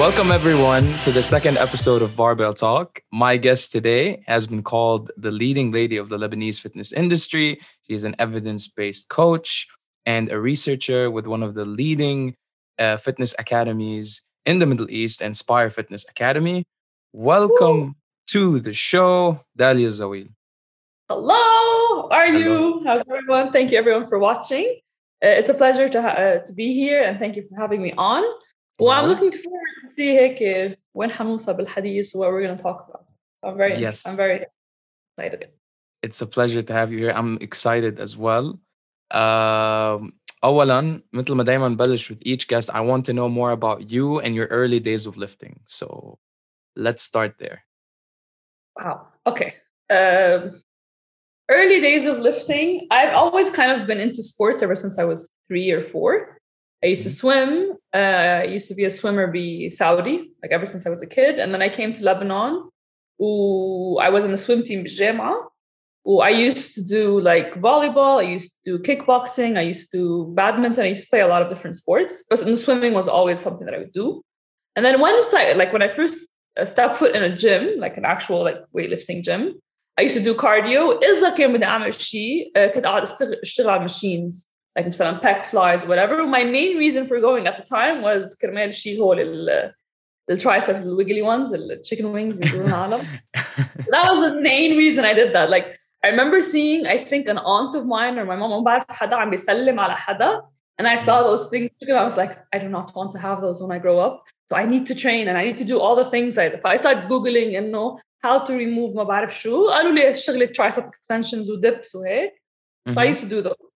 Welcome, everyone, to the second episode of Barbell Talk. My guest today has been called the leading lady of the Lebanese fitness industry. She is an evidence based coach and a researcher with one of the leading uh, fitness academies in the Middle East, Inspire Fitness Academy. Welcome to the show, Dalia Zawil. Hello, how are you? How's everyone? Thank you, everyone, for watching. Uh, it's a pleasure to, ha- uh, to be here and thank you for having me on. وعم looking forward to see هيك وين حنوصل بالحديث what we're going to talk about. I'm very Yes. I'm very excited. It's a pleasure to have you here. I'm excited as well. Um, أولا مثل ما دايما نبلش with each guest, I want to know more about you and your early days of lifting. So let's start there. Wow. Okay. Um, early days of lifting, I've always kind of been into sports ever since I was three or four. I used to swim. Uh, I used to be a swimmer, be Saudi, like ever since I was a kid. And then I came to Lebanon. Ooh, I was in the swim team بالجامعة. Ooh, I used to do like volleyball. I used to do kickboxing. I used to do badminton. I used to play a lot of different sports. But the swimming was always something that I would do. And then once I, like when I first uh, stepped foot in a gym, like an actual like weightlifting gym, I used to do cardio. إذا كان بدي أعمل شيء uh, كنت أقعد أشتغل أشتغل على machines like مثلا pec flies whatever. My main reason for going at the time was كرمال شيء هو لل the triceps, the wiggly ones, the chicken wings بيقولون عالم. that was the main reason I did that. Like I remember seeing, I think, an aunt of mine or my mom ما بعرف حدا عم بيسلم على حدا and I saw those things and I was like, I do not want to have those when I grow up. So I need to train and I need to do all the things like I started Googling and know how to remove ما بعرف شو قالوا لي اشتغلي tricep extensions ودبس وهيك. So I Mhm. used to do those.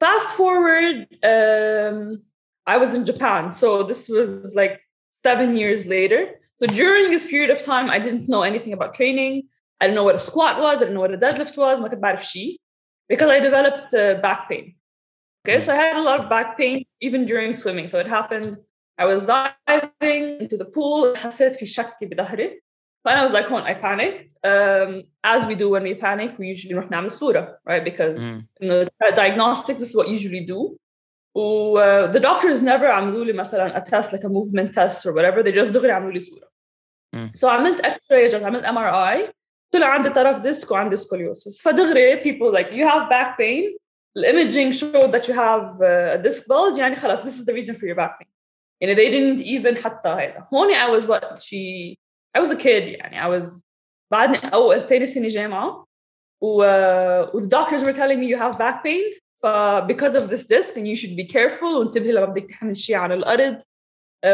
Fast forward, um, I was in Japan. So this was like seven years later. So during this period of time, I didn't know anything about training. I didn't know what a squat was. I didn't know what a deadlift was. ما كنت بعرف شيء because I developed uh, back pain. Okay, so I had a lot of back pain even during swimming. So it happened. I was diving into the pool. حسيت في شك بظهري. But I was like, "Hon, I panicked. Um, as we do when we panic, we usually نروح نعمل صورة, right? Because Mm. in the diagnostics, this is what you usually do. و, uh, the doctors never عملوا لي مثلا a test like a movement test or whatever. They just دغري عملوا لي صورة. Mm. So عملت X-ray, just عملت MRI. طلع عندي طرف ديسك وعندي scoliosis. فدغري people like you have back pain. The imaging showed that you have uh, a disc bulge. يعني خلاص this is the reason for your back pain. يعني they didn't even حتى هيدا. هون I was what she I was a kid يعني I was بعدني أول تاني سنة جامعة و, uh, the doctors were telling me you have back pain uh, because of this disc and you should be careful وانتبهي لما بدك تحمل شيء على الأرض uh,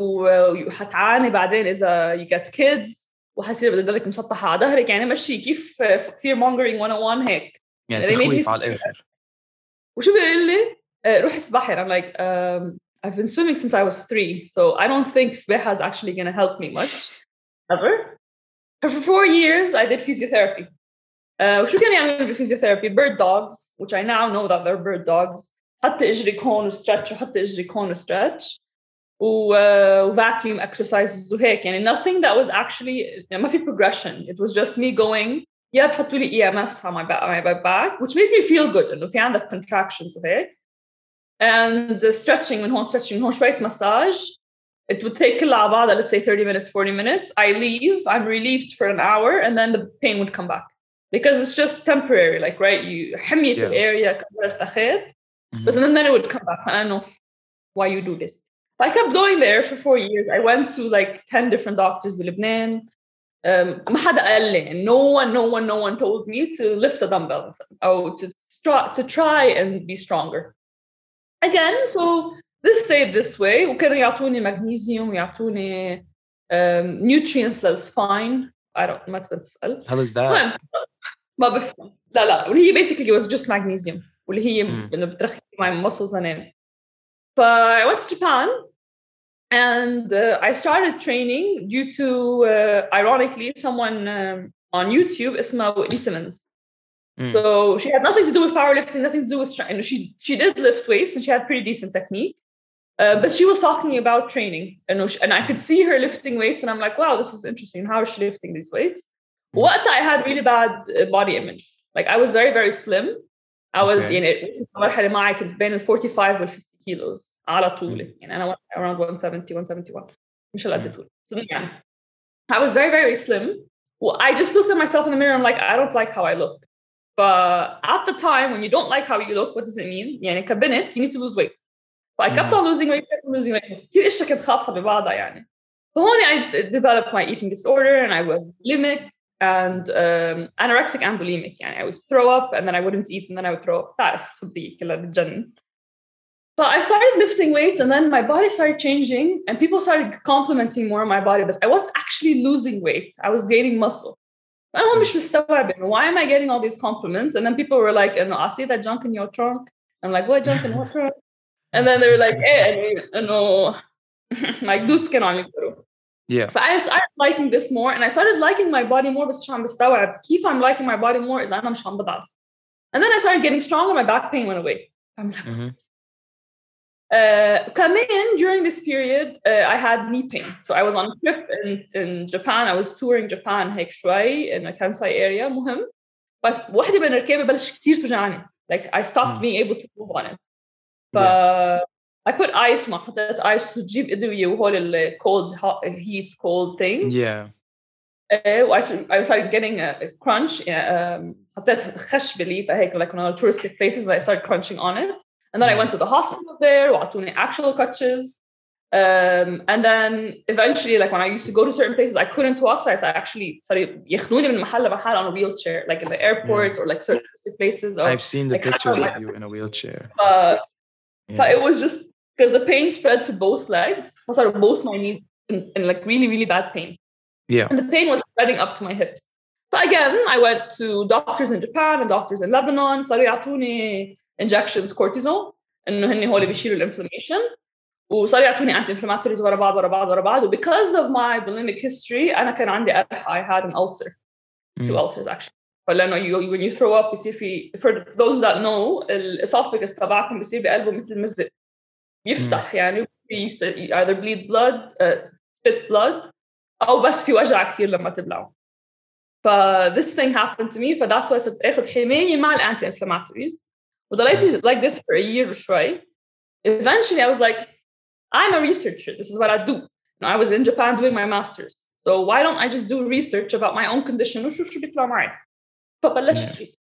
و- وحتعاني بعدين إذا you get kids وحصير بدك تضلك مسطحة على ظهرك يعني مشي كيف fear mongering 101 هيك يعني They made me تخويف على scared. الآخر. وشو بيقول لي uh, روح اسبحي I'm like um, I've been swimming since I was three so I don't think سباحة is actually going to help me much ever but for four years I did physiotherapy uh, وشو كان يعمل بالفيزيوثيرابي bird dogs which I now know that they're bird dogs حط اجرك هون وستريتش وحط اجرك هون وستريتش و uh, vacuum exercises وهيك يعني nothing that was actually ما في progression it was just me going يا بحطوا لي EMS على my back, my back which made me feel good انه في عندك contractions وهيك and the stretching من هون stretching من هون شوية massage it would take a lava that, let's say 30 minutes, 40 minutes. I leave, I'm relieved for an hour, and then the pain would come back because it's just temporary, like, right? You hammy yeah. the area, mm-hmm. but then, then it would come back. I don't know why you do this. I kept going there for four years. I went to like 10 different doctors in Lebanon. Um, no one, no one, no one told me to lift a dumbbell or to, to try and be stronger. Again, so this stayed this way وكانوا يعطوني magnesium ويعطوني um, nutrients للspine I don't ما تبى تسأل Hell is that? المهم ما بفهم لا لا واللي هي basically was just magnesium واللي هي مم. انه بترخي my muscles انام ف I went to Japan and uh, I started training due to uh, ironically someone um, on YouTube اسمها Whitney Simmons Mm. so she had nothing to do with powerlifting nothing to do with strength she she did lift weights and she had pretty decent technique uh, but she was talking about training and, and I could see her lifting weights and I'm like wow this is interesting how is she lifting these weights what I had really bad uh, body image. Like I was very, very slim. I was Okay. in it. مرحلة معي كنت بين ال 45 وال 50 kilos على طولي. يعني أنا around 170, 171. مش هالقد طول يعني I was very very slim well, I just looked at myself in the mirror and like I don't like how I look but at the time when you don't like how you look what does it mean يعني كبنت you need to lose weight so I kept on losing weight kept on losing weight كثير اشياء كانت خاطفه ببعضها يعني فهون I developed my eating disorder and I was bulimic and um, anorexic and bulimic يعني I would throw up and then I wouldn't eat and then I would throw up تعرف خبية كلها بتجنن but I started lifting weights and then my body started changing and people started complimenting more on my body but I wasn't actually losing weight I was gaining muscle أنا مش مستوعب why am I getting all these compliments and then people were like I see that junk in your trunk I'm like what junk in what trunk and then they were like hey no like dudes كانوا عم يقولوا Yeah. I started liking this more and I started liking my body more بس مش عم بستوعب كيف I'm liking my body more إذا أنا مش عم بضعف and then I started getting stronger my back pain went away I'm like Mhm. uh, كمان during this period uh, I had knee pain so I was on a trip in, in Japan I was touring Japan هيك شوي in a Kansai area مهم بس واحدة من الركابة بلش كتير توجعني like I stopped Mm. being able to move on it ف I put ice ما حطيت ice تجيب ادوية وهول ال cold hot, heat cold thing Yeah. uh, I started, I started getting a, a crunch um, حطيت خش بلي هيك like on all touristic places I started crunching on it and then I Mm. went to the hospital there وعطوني actual crutches um, and then eventually like when I used to go to certain places I couldn't walk so I actually started ياخذوني من محل لمحل on a wheelchair like in the airport or like certain touristic places or I've seen the like, how pictures am I- of you in a wheelchair. uh, Yeah. but it was just because the pain spread to both legs I started both my knees in, in like really really bad pain Yeah. and the pain was spreading up to my hips. So again, I went to doctors in Japan and doctors in Lebanon. صاروا يعطوني injections cortisol انه هن هول بيشيلوا الانفلاميشن وصاروا يعطوني anti inflammatories ورا بعض ورا بعض ورا بعض و because of my bulimic history انا كان عندي قرحه I had an ulcer two Mm. ulcers actually فلانه you, when you throw up بيصير في for those that know الاسوفيجس تبعكم بيصير بقلبه مثل مزق بيفتح يعني you used to either bleed blood uh, spit blood او بس في وجع كثير لما تبلعه ف this thing happened to me ف that's why صرت اخذ حمايه مع الانتي انفلاماتوريز وضليت like this for a year وشوي eventually I was like I'm a researcher this is what I do you know, I was in Japan doing my masters so why don't I just do research about my own condition وشوف شو بيطلع معي فبلشت Yeah. research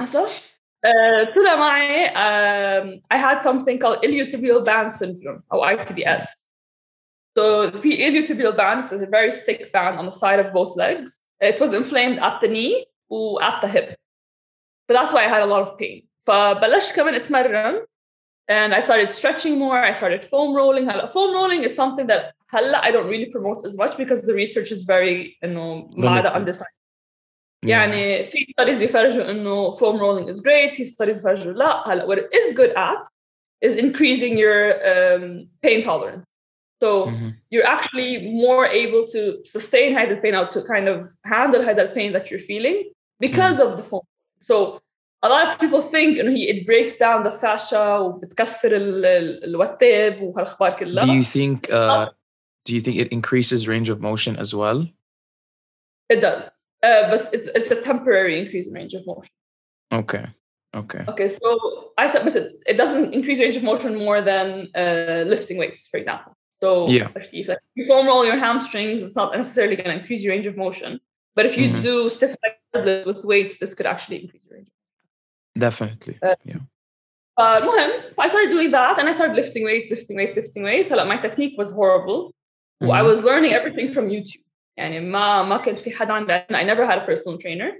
myself uh, طلع معي um, I had something called iliotibial band syndrome or ITBS so the iliotibial band is a very thick band on the side of both legs. It was inflamed at the knee or at the hip. But that's why I had a lot of pain. فبلشت كمان اتمرن and I started stretching more. I started foam rolling. هلا foam rolling is something that هلا I don't really promote as much because the research is very انه ما Limited. undecided. Yeah. يعني في studies بيفرجوا انه foam rolling is great في studies بيفرجوا لا هلا what it is good at is increasing your um, pain tolerance so Mhm. you're actually more able to sustain هذا pain or to kind of handle هذا pain that you're feeling because of the foam so a lot of people think انه هي it breaks down the fascia وبتكسر ال- ال- الوتاب وهالاخبار كلها Do you think uh do you think it increases range of motion as well? it does uh, but it's it's a temporary increase in range of motion Okay. Okay. Okay, so I said, but it- it doesn't increase range of motion more than uh, lifting weights, for example. So Yeah. if you, if you foam roll your hamstrings, it's not necessarily going to increase your range of motion. But if you Mhm. do stiff leg deadlifts with weights, this could actually increase your range. Definitely. Uh, yeah. Uh, مهم, I started doing that and I started lifting weights, lifting weights, lifting weights. هلا my technique was horrible. I Mhm. was learning everything from YouTube. يعني ما ما كان في حدا عم بيعلمنا. I never had a personal trainer.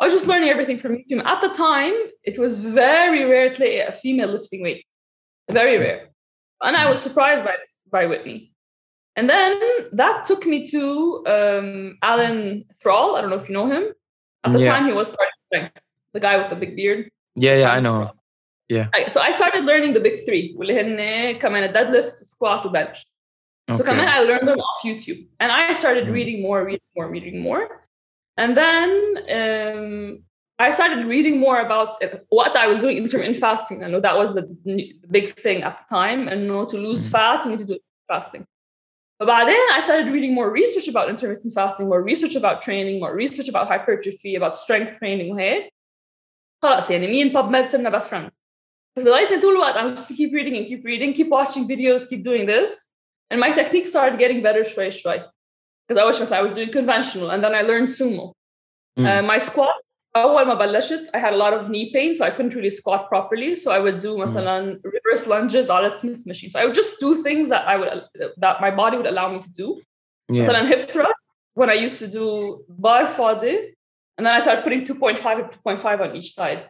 I was just learning everything from YouTube. At the time, it was very rare to see a female lifting weights. Very rare. And I was surprised by this, by Whitney. And then that took me to um, Alan Thrall. I don't know if you know him. At the Yeah. time, he was starting strength, the guy with the big beard. Yeah, yeah, I Alan know. Thrall. Yeah. I- So I started learning the big three. واللي هن كمان deadlift, squat, وbench. So Okay. كمان I learned them off YouTube. And I started Mm. reading more, reading more, reading more. And then um, I started reading more about uh, what I was doing intermittent fasting. I know that was the, n- the big thing at the time. And know to lose Mm. fat, you need to do fasting. But by then, I started reading more research about intermittent fasting, more research about training, more research about hypertrophy, about strength training وهيك. خلاص يعني me and PubMed صرنا best friends. فضليتني طول الوقت I'm just to keep reading and keep reading, keep watching videos, keep doing this. and my technique started getting better شوي شوي because I was I was doing conventional and then I learned sumo Mm. uh, my squat أول ما بلشت I had a lot of knee pain so I couldn't really squat properly so I would do مثلا reverse lunges على Smith machine so I would just do things that I would that my body would allow me to do yeah. مثلا hip thrust when I used to do bar فاضي and then I started putting 2.5 and 2.5 on each side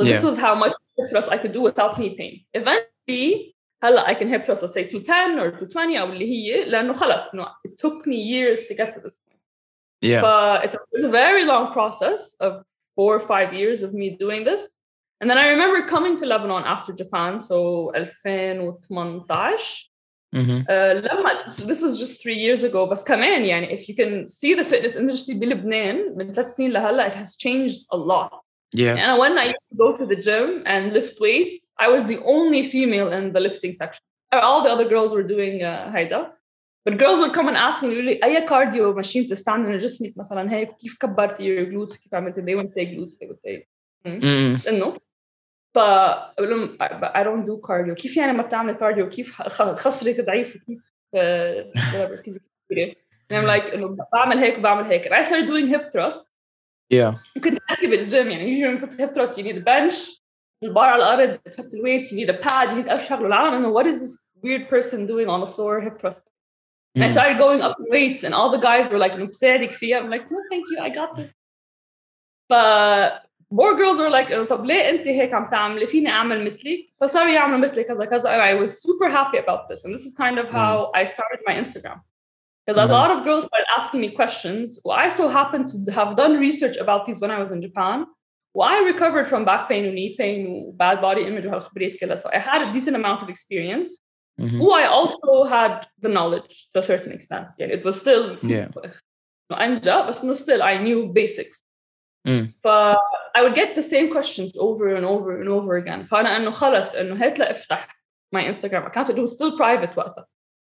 so this Yeah. was how much hip thrust I could do without knee pain eventually هلا I can hip thrust let's say 210 or 220 او اللي هي لانه خلص انه it took me years to get to this point yeah. but it's a, it's a very long process of four or five years of me doing this. And then I remember coming to Lebanon after Japan, so 2018. Mhm. Uh, لما so this was just three years ago بس كمان يعني if you can see the fitness industry بلبنان من ثلاث سنين لهلا it has changed a lot. Yes. And when I used to go to the gym and lift weights, I was the only female in the lifting section. All the other girls were doing uh, هيدا. But girls would come and ask me يقولوا لي أي كارديو ماشين تستعمل جسمك مثلا هيك كيف كبرتي your glutes كيف عملتي they wouldn't say glutes they would say Mm-mm. بس إنه فأقول لهم I, but I don't do cardio كيف يعني ما بتعمل كارديو كيف خ- خصرك ضعيف وكيف آه، whatever تيجي كبيرة and I'm like إنه بعمل هيك وبعمل هيك and I started doing hip thrust Yeah. كنت احكي بالجيم يعني usually when كنت هيب تراست you need a bench البار على الارض بتحط الويت you need a pad you need ألف شغله العالم انه what is this weird person doing on the floor hip thrust and I Mm. started going up in weights and all the guys were like انه بساعدك فيها I'm like no thank you I got this ف more girls were like انه طب ليه انت هيك عم تعملي فيني اعمل مثلك فصاروا يعملوا مثلي كذا كذا and I was super happy about this and this is kind of how I started my Instagram because a Mhm. lot of girls started asking me questions. Well, I so happened to have done research about these when I was in Japan. Well, I recovered from back pain and knee pain and bad body image وهالخبريات كلها. So I had a decent amount of experience. Mhm. Who I also had the knowledge to a certain extent. Yeah, it was still Yeah. أنجا, but no, still I knew basics. Mm. But I would get the same questions over and over and over again. فأنا إنه خلص إنه هات افتح my Instagram account. It was still private وقتها.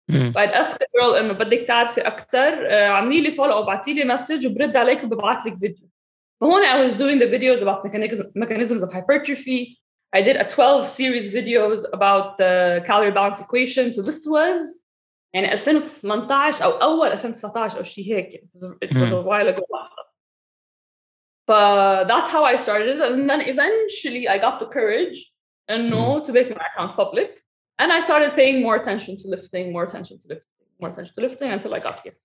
Mm. بعد اسك جيرل انه بدك تعرفي أكثر اعملي لي فولو أو ابعتي لي مسج وبرد عليك وببعث لك فيديو فهون I was doing the videos about mechanisms, of hypertrophy I did a 12 series videos about the calorie balance equation so this was يعني 2018 أو اول 2019 أو شيء هيك it was, it was a while ago but that's how I started and then eventually I got the courage and no to make my account public and I started paying more attention to lifting, more attention to lifting, more attention to lifting until I got here.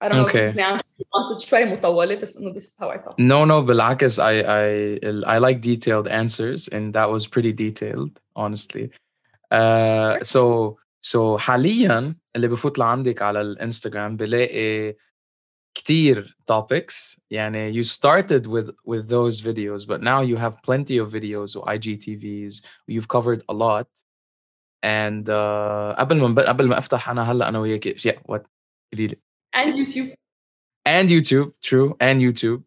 I don't Okay. know if this now wanted شوي مطولة بس إنه this is how I thought. No, no, بالعكس I I I like detailed answers and that was pretty detailed honestly. Uh, so so حاليا اللي بفوت لعندك على الانستغرام بلاقي كتير topics يعني you started with with those videos but now you have plenty of videos or IGTVs you've covered a lot and uh, قبل ما قبل ما افتح انا هلا انا وياك yeah what قولي لي And YouTube. and YouTube, true, and YouTube.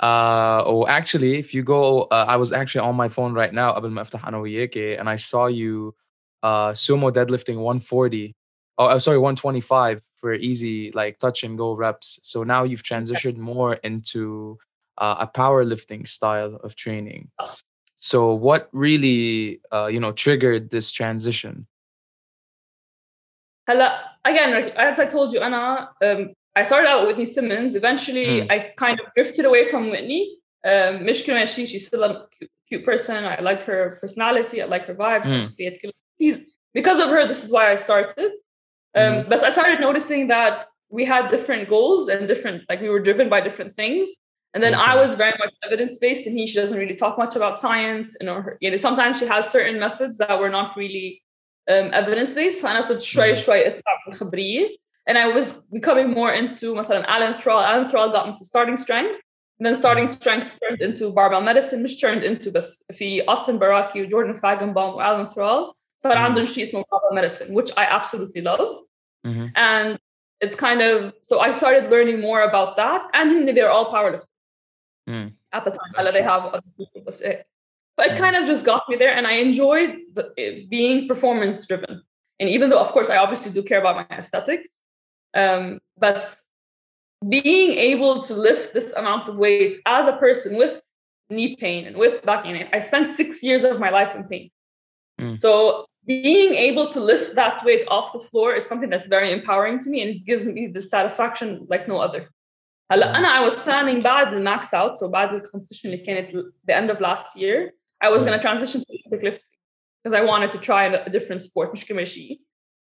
Uh, oh, actually, if you go, uh, I was actually on my phone right now, قبل ما أفتح أنا وياك, and I saw you uh, sumo deadlifting 140. Oh, uh, sorry, 125 for easy like touch and go reps. So now you've transitioned more into uh, a powerlifting style of training. So what really, uh, you know, triggered this transition? هلا again as I told you أنا um, I started out with Whitney Simmons eventually Hmm. I kind of drifted away from Whitney um, مش كمان شيء she's still a cute, cute person I like her personality I like her vibes Hmm. She's, because of her this is why I started um, Mhm. but I started noticing that we had different goals and different like we were driven by different things and then I Okay. was very much evidence based and he she doesn't really talk much about science and or her, you know sometimes she has certain methods that were not really um, evidence based فأنا صرت شوي Mhm. شوي أتبع الخبرية and I was becoming more into مثلا Alan Thrall Alan Thrall got into starting strength and then starting strength turned into barbell medicine مش turned into بس في Austin Baraki وجوردن فاجنبوم وألان Thrall صار Mhm. عندهم شيء اسمه barbell medicine which I absolutely love Mhm. and it's kind of so I started learning more about that and they're all powerlifters Mm. at the time That's they true. have other people but it but it Mm. kind of just got me there and I enjoyed the, it being performance driven and even though of course I obviously do care about my aesthetics um but being able to lift this amount of weight as a person with knee pain and with back pain I spent six years of my life in pain Mm. so being able to lift that weight off the floor is something that's very empowering to me and it gives me the satisfaction like no other هلا انا I was planning بعد الماكس out so بعد الكومبيتيشن اللي كانت the end of last year I was going to transition to Olympic lifting because I wanted to try a different sport مش كمان شيء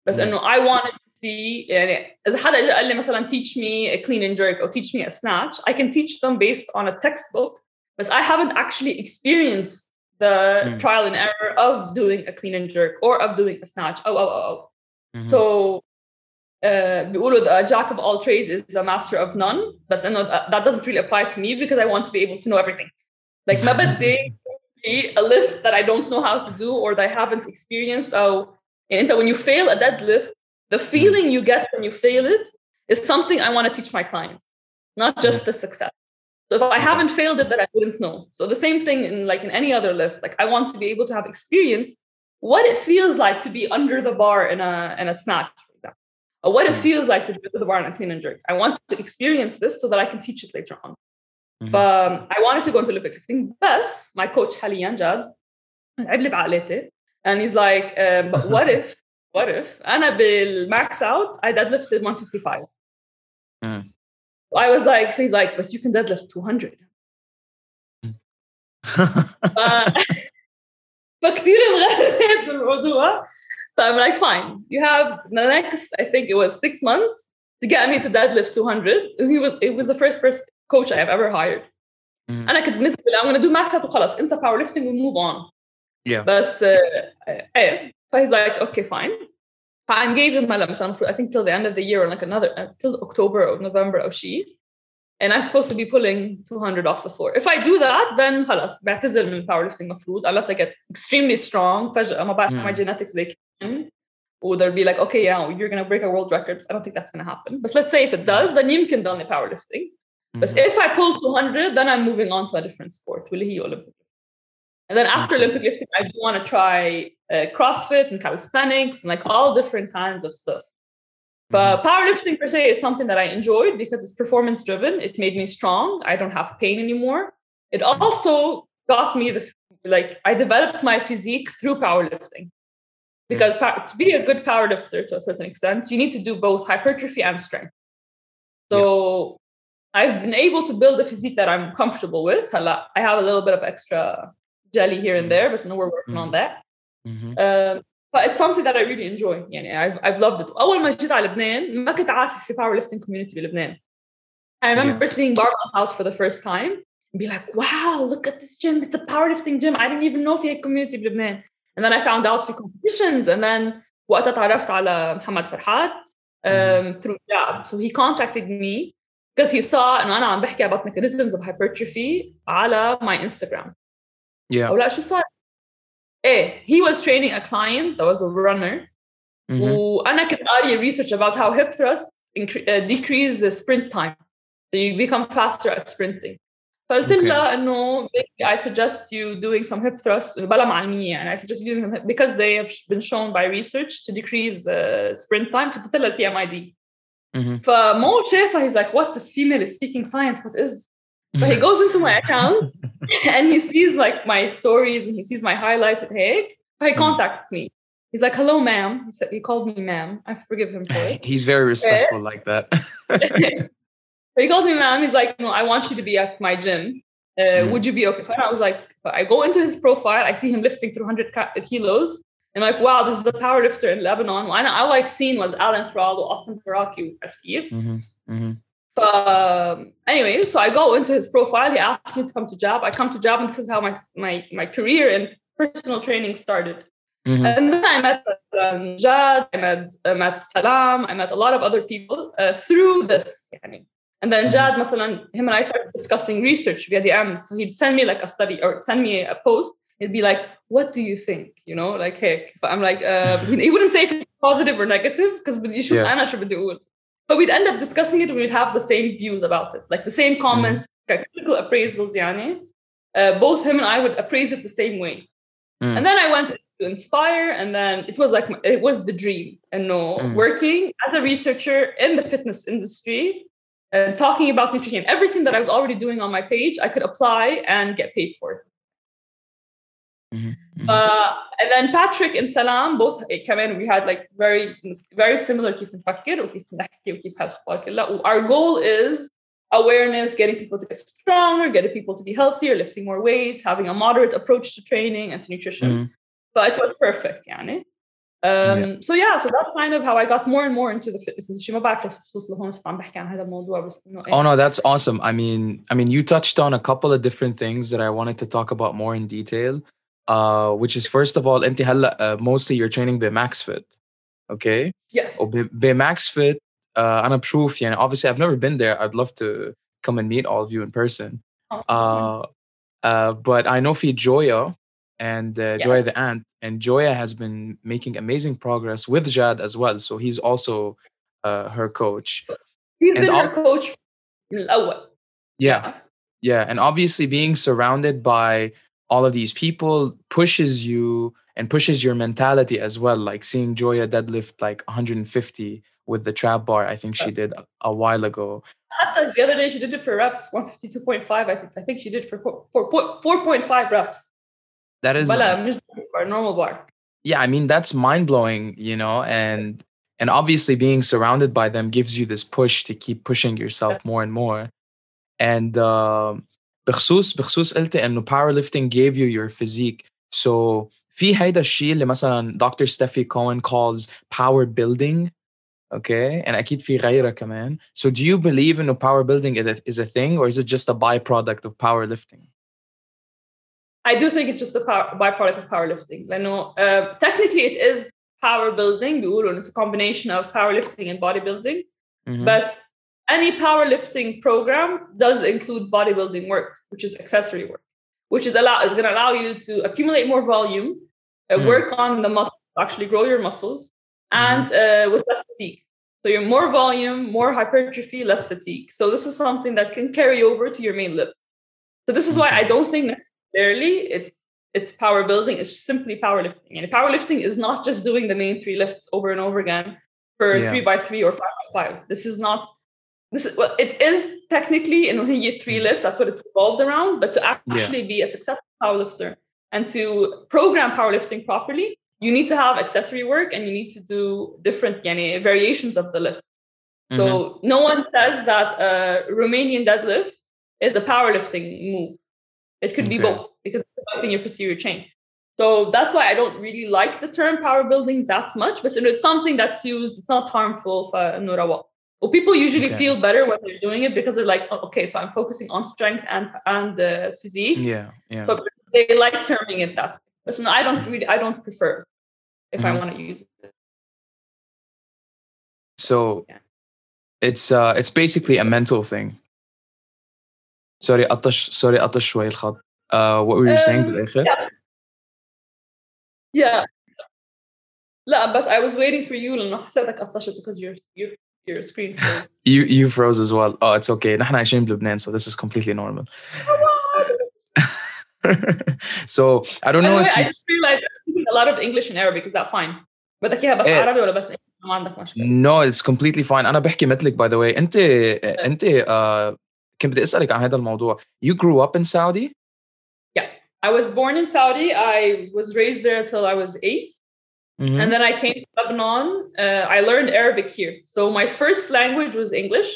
بس انه I wanted to see يعني اذا حدا اجى قال لي مثلا teach me a clean and jerk or teach me a snatch I can teach them based on a textbook but I haven't actually experienced the Mm. trial and error of doing a clean and jerk or of doing a snatch oh oh oh, oh. Mhm. So uh, بيقولوا a jack of all trades is a master of none بس انه that that doesn't really apply to me because I want to be able to know everything like ما بدي be a lift that I don't know how to do or that I haven't experienced أو يعني انت when you fail a deadlift the feeling you get when you fail it is something I want to teach my clients not just the success so if I haven't failed it then I wouldn't know so the same thing in like in any other lift like I want to be able to have experience what it feels like to be under the bar in a in a snatch for example or what it Mm. feels like to be under the bar in a clean and jerk I want to experience this so that I can teach it later on Mhm. um, I wanted to go into Olympic lifting بس my coach حاليا جاد لعب لي بعقلاتي and he's like um, but what if what if أنا بالmax out I deadlifted 155 Mm. I was like he's like but you can deadlift 200 ف- فكتير انغريت بالموضوع So I'm like, fine. You have the next, I think it was six months to get me to deadlift 200. He was, it was the first person coach I have ever hired. Mhm. انا كنت بالنسبه لي I'm gonna do max out وخلص انسى power lifting and move on. Yeah. بس uh, ايه فهي's like okay fine. I gave him هلا مثلا I think till the end of the year or like another uh, till October or November or شيء. And I'm supposed to be pulling 200 off the floor. If I do that, then خلاص بعتذر من powerlifting مفروض unless I get extremely strong فجأة ما بعرف Mm. my genetics they would I be like, okay, yeah, you're gonna break a world record? I don't think that's gonna happen. But let's say if it does, then you can do the powerlifting. Mm-hmm. But if I pull 200, then I'm moving on to a different sport. Will he Olympic? And then after. Olympic lifting, I do want to try uh, CrossFit and calisthenics and like all different kinds of stuff. But mm-hmm. powerlifting per se is something that I enjoyed because it's performance driven. It made me strong. I don't have pain anymore. It also got me the like I developed my physique through powerlifting. Because pow- to be a good powerlifter to a certain extent, you need to do both hypertrophy and strength. So I've been able to build a physique that I'm comfortable with. هلا, I have a little bit of extra jelly here and there, but no, we're working on that. Mhm. Um, but it's something that I really enjoy. يعني I've I've loved it. أول ما جيت على لبنان ما كنت عارفة في powerlifting community بلبنان. I remember seeing Barbell House for the first time and be like, wow, look at this gym. It's a powerlifting gym. I didn't even know في هيك community بلبنان. And then I found out في competitions and then وقتها تعرفت على محمد فرحات um, through Jab. So he contacted me because he saw انه انا عم بحكي about mechanisms of hypertrophy على my Instagram. Yeah. او لا شو صار؟ ايه he was training a client that was a runner Mhm. وانا كنت قاريه research about how hip thrust incre- uh, decrease the sprint time so you become faster at sprinting فقلت Okay. لها انه maybe I suggest you doing some hip thrusts بلا معلوميه يعني I suggest you doing them hip- because they have been shown by research to decrease uh, sprint time حطيت لها البي ام اي دي Mhm. فمو شافها he's like what this female is speaking science what is but he goes into my account and he sees like my stories and he sees my highlights at Hague. He contacts me. He's like, "Hello, ma'am." He said he called me ma'am. I forgive him for it. He's very respectful like that. So he calls me ma'am. He's like, no, I want you to be at my gym. Uh, mm. Would you be okay? And I was like, I go into his profile. I see him lifting 300 kilos. I'm like, wow, this is a power lifter in Lebanon. Well, all I've seen was Alan Thrall or Austin Baraki. FT. Mm-hmm, mm-hmm. Um, anyway, so I go into his profile. He asked me to come to Jab. I come to Jab, and this is how my my, my career in personal training started. Mm-hmm. And then I met um, Jad, I met, I met Salam, I met a lot of other people uh, through this. Yani. And then Mhm. Jad, مثلا, him and I started discussing research via DMs. So he'd send me like a study or send me a post. He'd be like, "What do you think?" You know, like, "Hey," but I'm like, uh, he, he wouldn't say if it's positive or negative because بدي شوف Yeah. أنا شو بدي أقول. But we'd end up discussing it and we'd have the same views about it, like the same comments, critical appraisals, يعني. Uh, both him and I would appraise it the same way. Mm. And then I went to Inspire, and then it was like it was the dream, and no, Mm. working as a researcher in the fitness industry and talking about nutrition, everything that I was already doing on my page, I could apply and get paid for it. Mhm, mhm. Uh, and then Patrick and Salam both كمان we had like very very similar كيف نفكر وكيف نحكي وكيف هالأخبار كلها. Our goal is awareness, getting people to get stronger, getting people to be healthier, lifting more weights, having a moderate approach to training and to nutrition. Mhm. But it was perfect يعني. Um, So yeah, so that's kind of how I got more and more into the fitness industry. ما بعرف ليش وصلت لهون صرت عم بحكي عن هذا الموضوع بس إنه إيه. Oh no, that's awesome. I mean, I mean, you touched on a couple of different things that I wanted to talk about more in detail. Uh, which is first of all, انت هلا uh, mostly you're training بماكس fit, okay? Yes. بماكس fit uh, أنا بشوف يعني obviously I've never been there. I'd love to come and meet all of you in person. Oh, Uh, uh, but I know for Joya and uh, yeah. Joya the ant. And Joya has been making amazing progress with Jad as well. So he's also uh, her coach. He's and been ob- her coach. Yeah. Yeah. And obviously, being surrounded by all of these people pushes you and pushes your mentality as well. Like seeing Joya deadlift like 150 with the trap bar, I think she did a while ago. The other day, she did it for reps 152.5. I think, I think she did for 4.5 4, 4 reps that is bar, normal bar. Yeah, I mean that's mind blowing, you know, and and obviously being surrounded by them gives you this push to keep pushing yourself more and more. And uh, بخصوص بخصوص قلت انه powerlifting gave you your physique. So في هيدا الشيء اللي مثلا Dr. Stefi Cohen calls power building. Okay, and أكيد في غيرها كمان. So do you believe in power building is a thing or is it just a byproduct of powerlifting? I do think it's just a power, byproduct of powerlifting. I know uh, technically it is power building, it's a combination of powerlifting and bodybuilding. Mm-hmm. But any powerlifting program does include bodybuilding work, which is accessory work, which is allow is going to allow you to accumulate more volume, uh, mm-hmm. work on the muscles, actually grow your muscles, and mm-hmm. uh, with less fatigue. So you're more volume, more hypertrophy, less fatigue. So this is something that can carry over to your main lift. So this is why I don't think that's necessarily it's it's power building it's simply powerlifting and powerlifting is not just doing the main three lifts over and over again for Yeah. three by three or five by five this is not this is well it is technically in Rohingya three Mm. lifts that's what it's evolved around but to actually be a successful powerlifter and to program powerlifting properly you need to have accessory work and you need to do different yani, variations of the lift so no one says that uh, Romanian deadlift is a powerlifting move. It could be Okay. both because it's developing your posterior chain. So that's why I don't really like the term power building that much, but it's something that's used. It's not harmful for Nurawa. Well, people usually Okay. feel better when they're doing it because they're like, oh, okay, so I'm focusing on strength and and uh, physique. yeah yeah But they like terming it that. But so no, I don't really, I don't prefer if I Mhm. want to use it. So Yeah. it's uh it's basically a mental thing. Sorry, قطش sorry قطش شوي الخط. Uh what were you saying Um, بالآخر? yeah. Yeah. لا بس I was waiting for you لأنه حسيتك قطشت because your your your screen froze. You you froze as well. Oh, it's okay. نحن عايشين بلبنان so this is completely normal. so I don't By the know way, if I you, just realized I'm speaking a lot of English and Arabic. Is that fine? بدك إياها بس إيه. عربي ولا بس English؟ ما عندك مشكلة. no it's completely fine. أنا بحكي مثلك by the way. أنت أنت uh كنت بدي أسألك عن هذا الموضوع. You grew up in Saudi? I was born in Saudi. I was raised there until I was 8 Mhm. and then I came to Lebanon. Uh, I learned Arabic here. So my first language was English,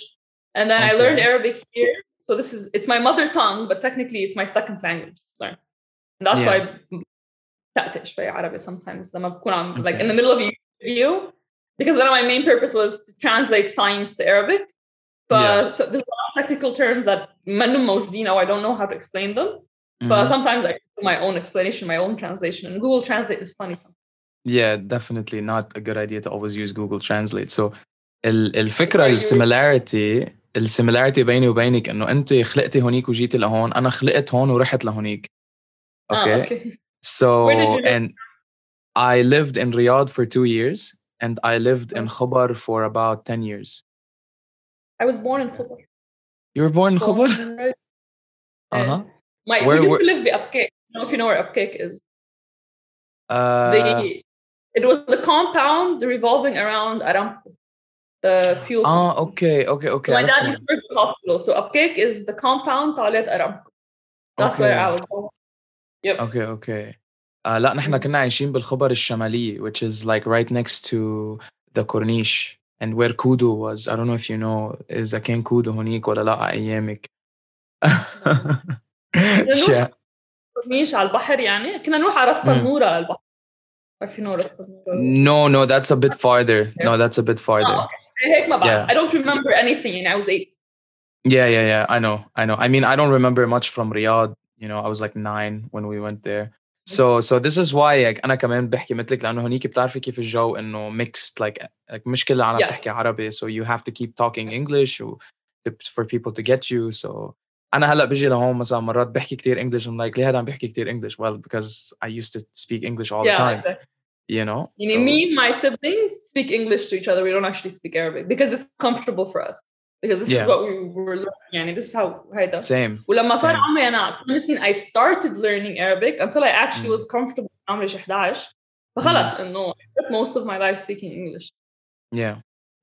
and then I learned Okay. Arabic here. So this is it's my mother tongue, but technically it's my second language. to learn. And that's Yeah. why تأتئ شوي عربي sometimes لما بكون عم like Okay. in the middle of a video because one of my main purpose was to translate science to Arabic. But Yeah. so there's a lot of technical terms that منهم موجودين or I don't know how to explain them. Mhm. But sometimes I do my own explanation, my own translation, and Google Translate is funny. Yeah, definitely not a good idea to always use Google Translate. So ال- الفكرة Are you- السيميلاريتي السيميلاريتي بيني وبينك انه انت خلقتي هونيك وجيتي لهون انا خلقت هون ورحت لهونيك. Ah, Okay. okay. So Where did you live? and I lived in Riyadh for 2 years and I lived in Oh. Khobar for about 10 years. I was born in Khobar. You were born in Khobar? Uh huh. My where, we used where? to live by Abqaiq. I don't know if you know where Abqaiq is. Uh, the, it was the compound revolving around Aramco, the fuel. Ah, uh, okay, okay, okay. So my dad used to work the hospital, so Abqaiq is the compound Toilet Aramco. That's okay. where I was born. Yep. Okay, okay. Uh, لا نحن mm. كنا عايشين بالخبر الشمالية which is like right next to the Corniche and where Kudu was I don't know if you know إذا كان كودو هونيك ولا لا أيامك نروح كورنيش على البحر يعني كنا نروح على راس تنورة على البحر عارفين راس تنورة No no that's a bit farther no that's a bit farther آه، هيك ما بعرف Yeah. I don't remember anything يعني I was eight Yeah, yeah, yeah. I know, I know. I mean, I don't remember much from Riyadh. You know, I was like nine when we went there. So, so this is why like, أنا كمان بحكي مثلك لأنه هنيك بتعرفي كيف الجو إنه mixed like, like مش كل العالم Yeah. بتحكي عربي so you have to keep talking English و, to- for people to get you. So أنا هلا بيجي لهون مثلا مرات بحكي كتير English I'm like ليه هذا عم بيحكي كتير English? Well, because I used to speak English all the yeah time. exactly. You know. يعني So- me and my siblings speak English to each other we don't actually speak Arabic because it's comfortable for us because this Yeah. is what we were learning يعني this is how هيدا Same. ولما صار Same. عمري انا 8 سنين I started learning Arabic until I actually Mm. was comfortable عمري شي 11 فخلص انه I spent most of my life speaking English Yeah.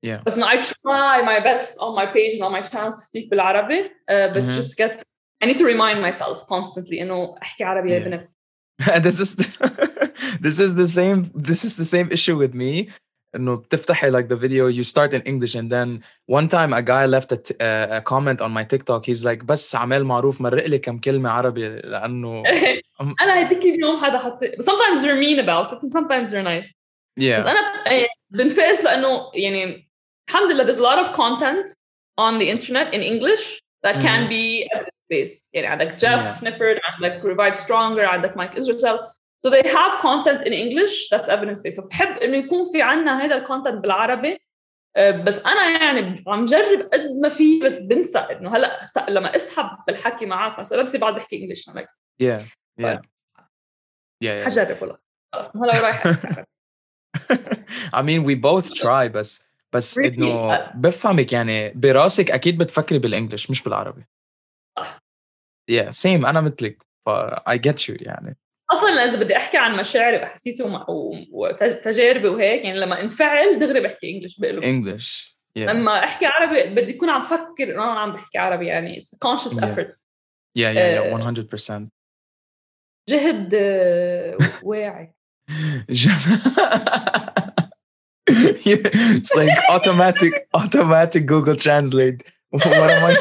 Yeah. بس انه I try my best on my page and on my channel to speak بالعربي uh, but Mhm. just get I need to remind myself constantly انه احكي عربي يا Yeah. بنت this is this is the same this is the same issue with me انه بتفتحي like the video you start in English and then one time a guy left a, t- uh, a comment on my TikTok. He's like بس عمال معروف مرق لي كم كلمة عربي لأنه أنا هديك اليوم حدا حط sometimes they're mean about it and sometimes they're nice. Yeah. بس أنا بنفاس لأنه يعني الحمد لله there's a lot of content on the internet in English that can mm-hmm. be evidence based يعني عندك Jeff yeah. عندك Revive Stronger عندك Mike Israetel. So they have content in English that's evidence based فبحب إنه يكون في عنا هذا الكونتنت بالعربي أه، بس أنا يعني عم جرب قد ما في بس بنسى إنه هلأ لما أسحب بالحكي معك مثلا بصير بعد بحكي انجلش yeah yeah yeah, yeah. حجرب والله هلا رايح. I mean we both try بس بس? إنه بفهمك يعني براسك أكيد بتفكري بالانجلش مش بالعربي صح. yeah same أنا مثلك ف I get you يعني أصلا إذا بدي أحكي عن مشاعري وأحاسيسي وتجاربي وهيك يعني لما انفعل دغري بحكي انجلش بقلب English yeah لما أحكي عربي بدي اكون عم فكر إنه أنا عم بحكي عربي يعني Yeah. effort yeah yeah Uh, yeah 100% جهد آه، واعي it's like automatic automatic Google Translate. What am I?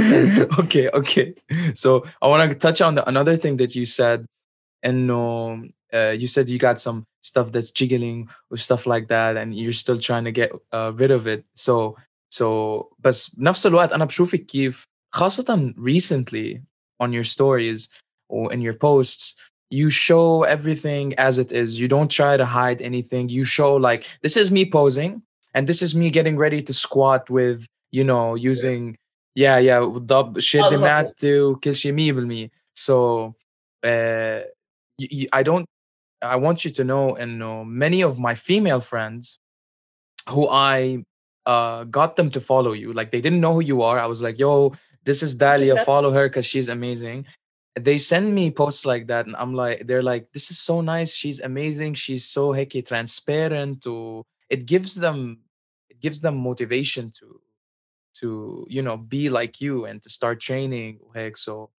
okay, okay. So I want to touch on the, another thing that you said, and no, uh, you said you got some stuff that's jiggling or stuff like that, and you're still trying to get uh, rid of it. So, so, بس بنفس الوقت أنا بشوفك كيف خاصة recently on your stories or in your posts you show everything as it is you don't try to hide anything you show like this is me posing and this is me getting ready to squat with you know using yeah yeah ضب شد الله. mat وكل شيء 100% so uh, you, you, I don't I want you to know and know many of my female friends who I uh, got them to follow you like they didn't know who you are I was like yo this is Dahlia That's- follow her because she's amazing they send me posts like that and i'm like they're like this is so nice she's amazing she's so hecky transparent to it gives them it gives them motivation to to you know be like you and to start training وهيك so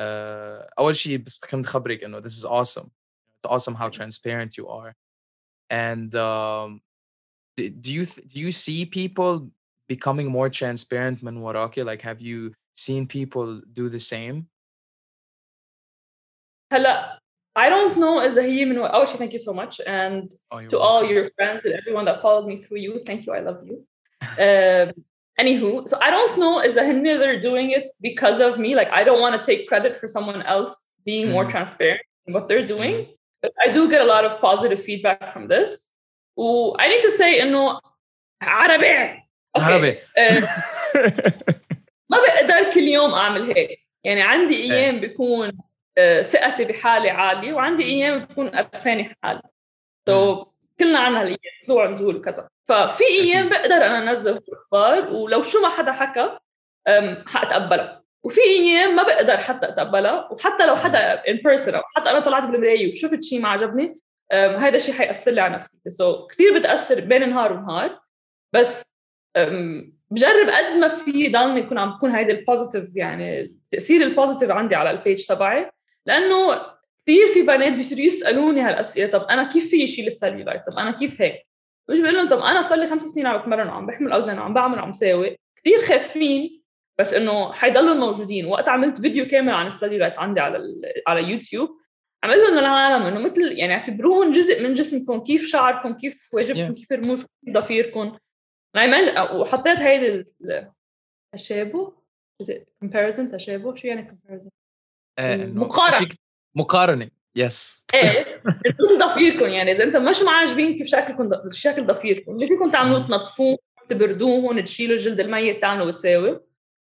uh اول شيء كنت خبرك انه this is awesome it's awesome how transparent you are and um do, do you th- do you see people becoming more transparent من وراكي like have you seen people do the same هلا I don't know إذا هي من أول شيء thank you so much and oh, you're to all welcome. your friends and everyone that followed me through you thank you I love you um, anywho so I don't know إذا هن they're doing it because of me like I don't want to take credit for someone else being more Mhm. transparent in what they're doing but I do get a lot of positive feedback from this و I need to say إنه عربي Okay. عربي آه، ما بقدر كل يوم اعمل هيك يعني عندي ايام بيكون آه، ثقتي بحالي عاليه وعندي ايام بتكون قرفانه حالي سو كلنا عنا الايام طلوع نزول وكذا ففي أيام بقدر أنا أنزل أخبار ولو شو ما حدا حكى حأتقبلها. وفي أيام ما بقدر حتى أتقبلها وحتى لو حدا ان بيرسون أو حتى أنا طلعت بالمرايه وشفت شيء ما عجبني هذا الشيء حيأثر لي على نفسيتي. سو كثير بتأثر بين نهار ونهار بس بجرب قد ما في ضلني يكون عم بكون هيدي البوزيتيف يعني تأثير البوزيتيف عندي على البيج تبعي. لأنه كثير في بنات بيصيروا يسألوني هالأسئلة طب أنا كيف في شيل السليولايت طب أنا كيف هيك؟ مش بقول لهم طب أنا صار لي خمس سنين عم بتمرن وعم بحمل أوزان وعم بعمل وعم ساوي كثير خايفين بس إنه حيضلوا موجودين. وقت عملت فيديو كامل عن السليولايت عندي على على يوتيوب عملت لهم للعالم إنه مثل يعني اعتبروهم جزء من جسمكم كيف شعركم كيف حواجبكم yeah. كيف رموشكم كيف ضفيركم. وحطيت هيدي التشابه comparison تشابه؟ شو يعني comparison؟ مقارنه مقارنة. يس إيه ضفيركم يعني. إذا أنتم مش معجبين كيف شكلكم شكل ضفيركم. اللي فيكم تعملوه تنظفوه تبردوهم تشيلوا الجلد الميت تعملوا وتساوي.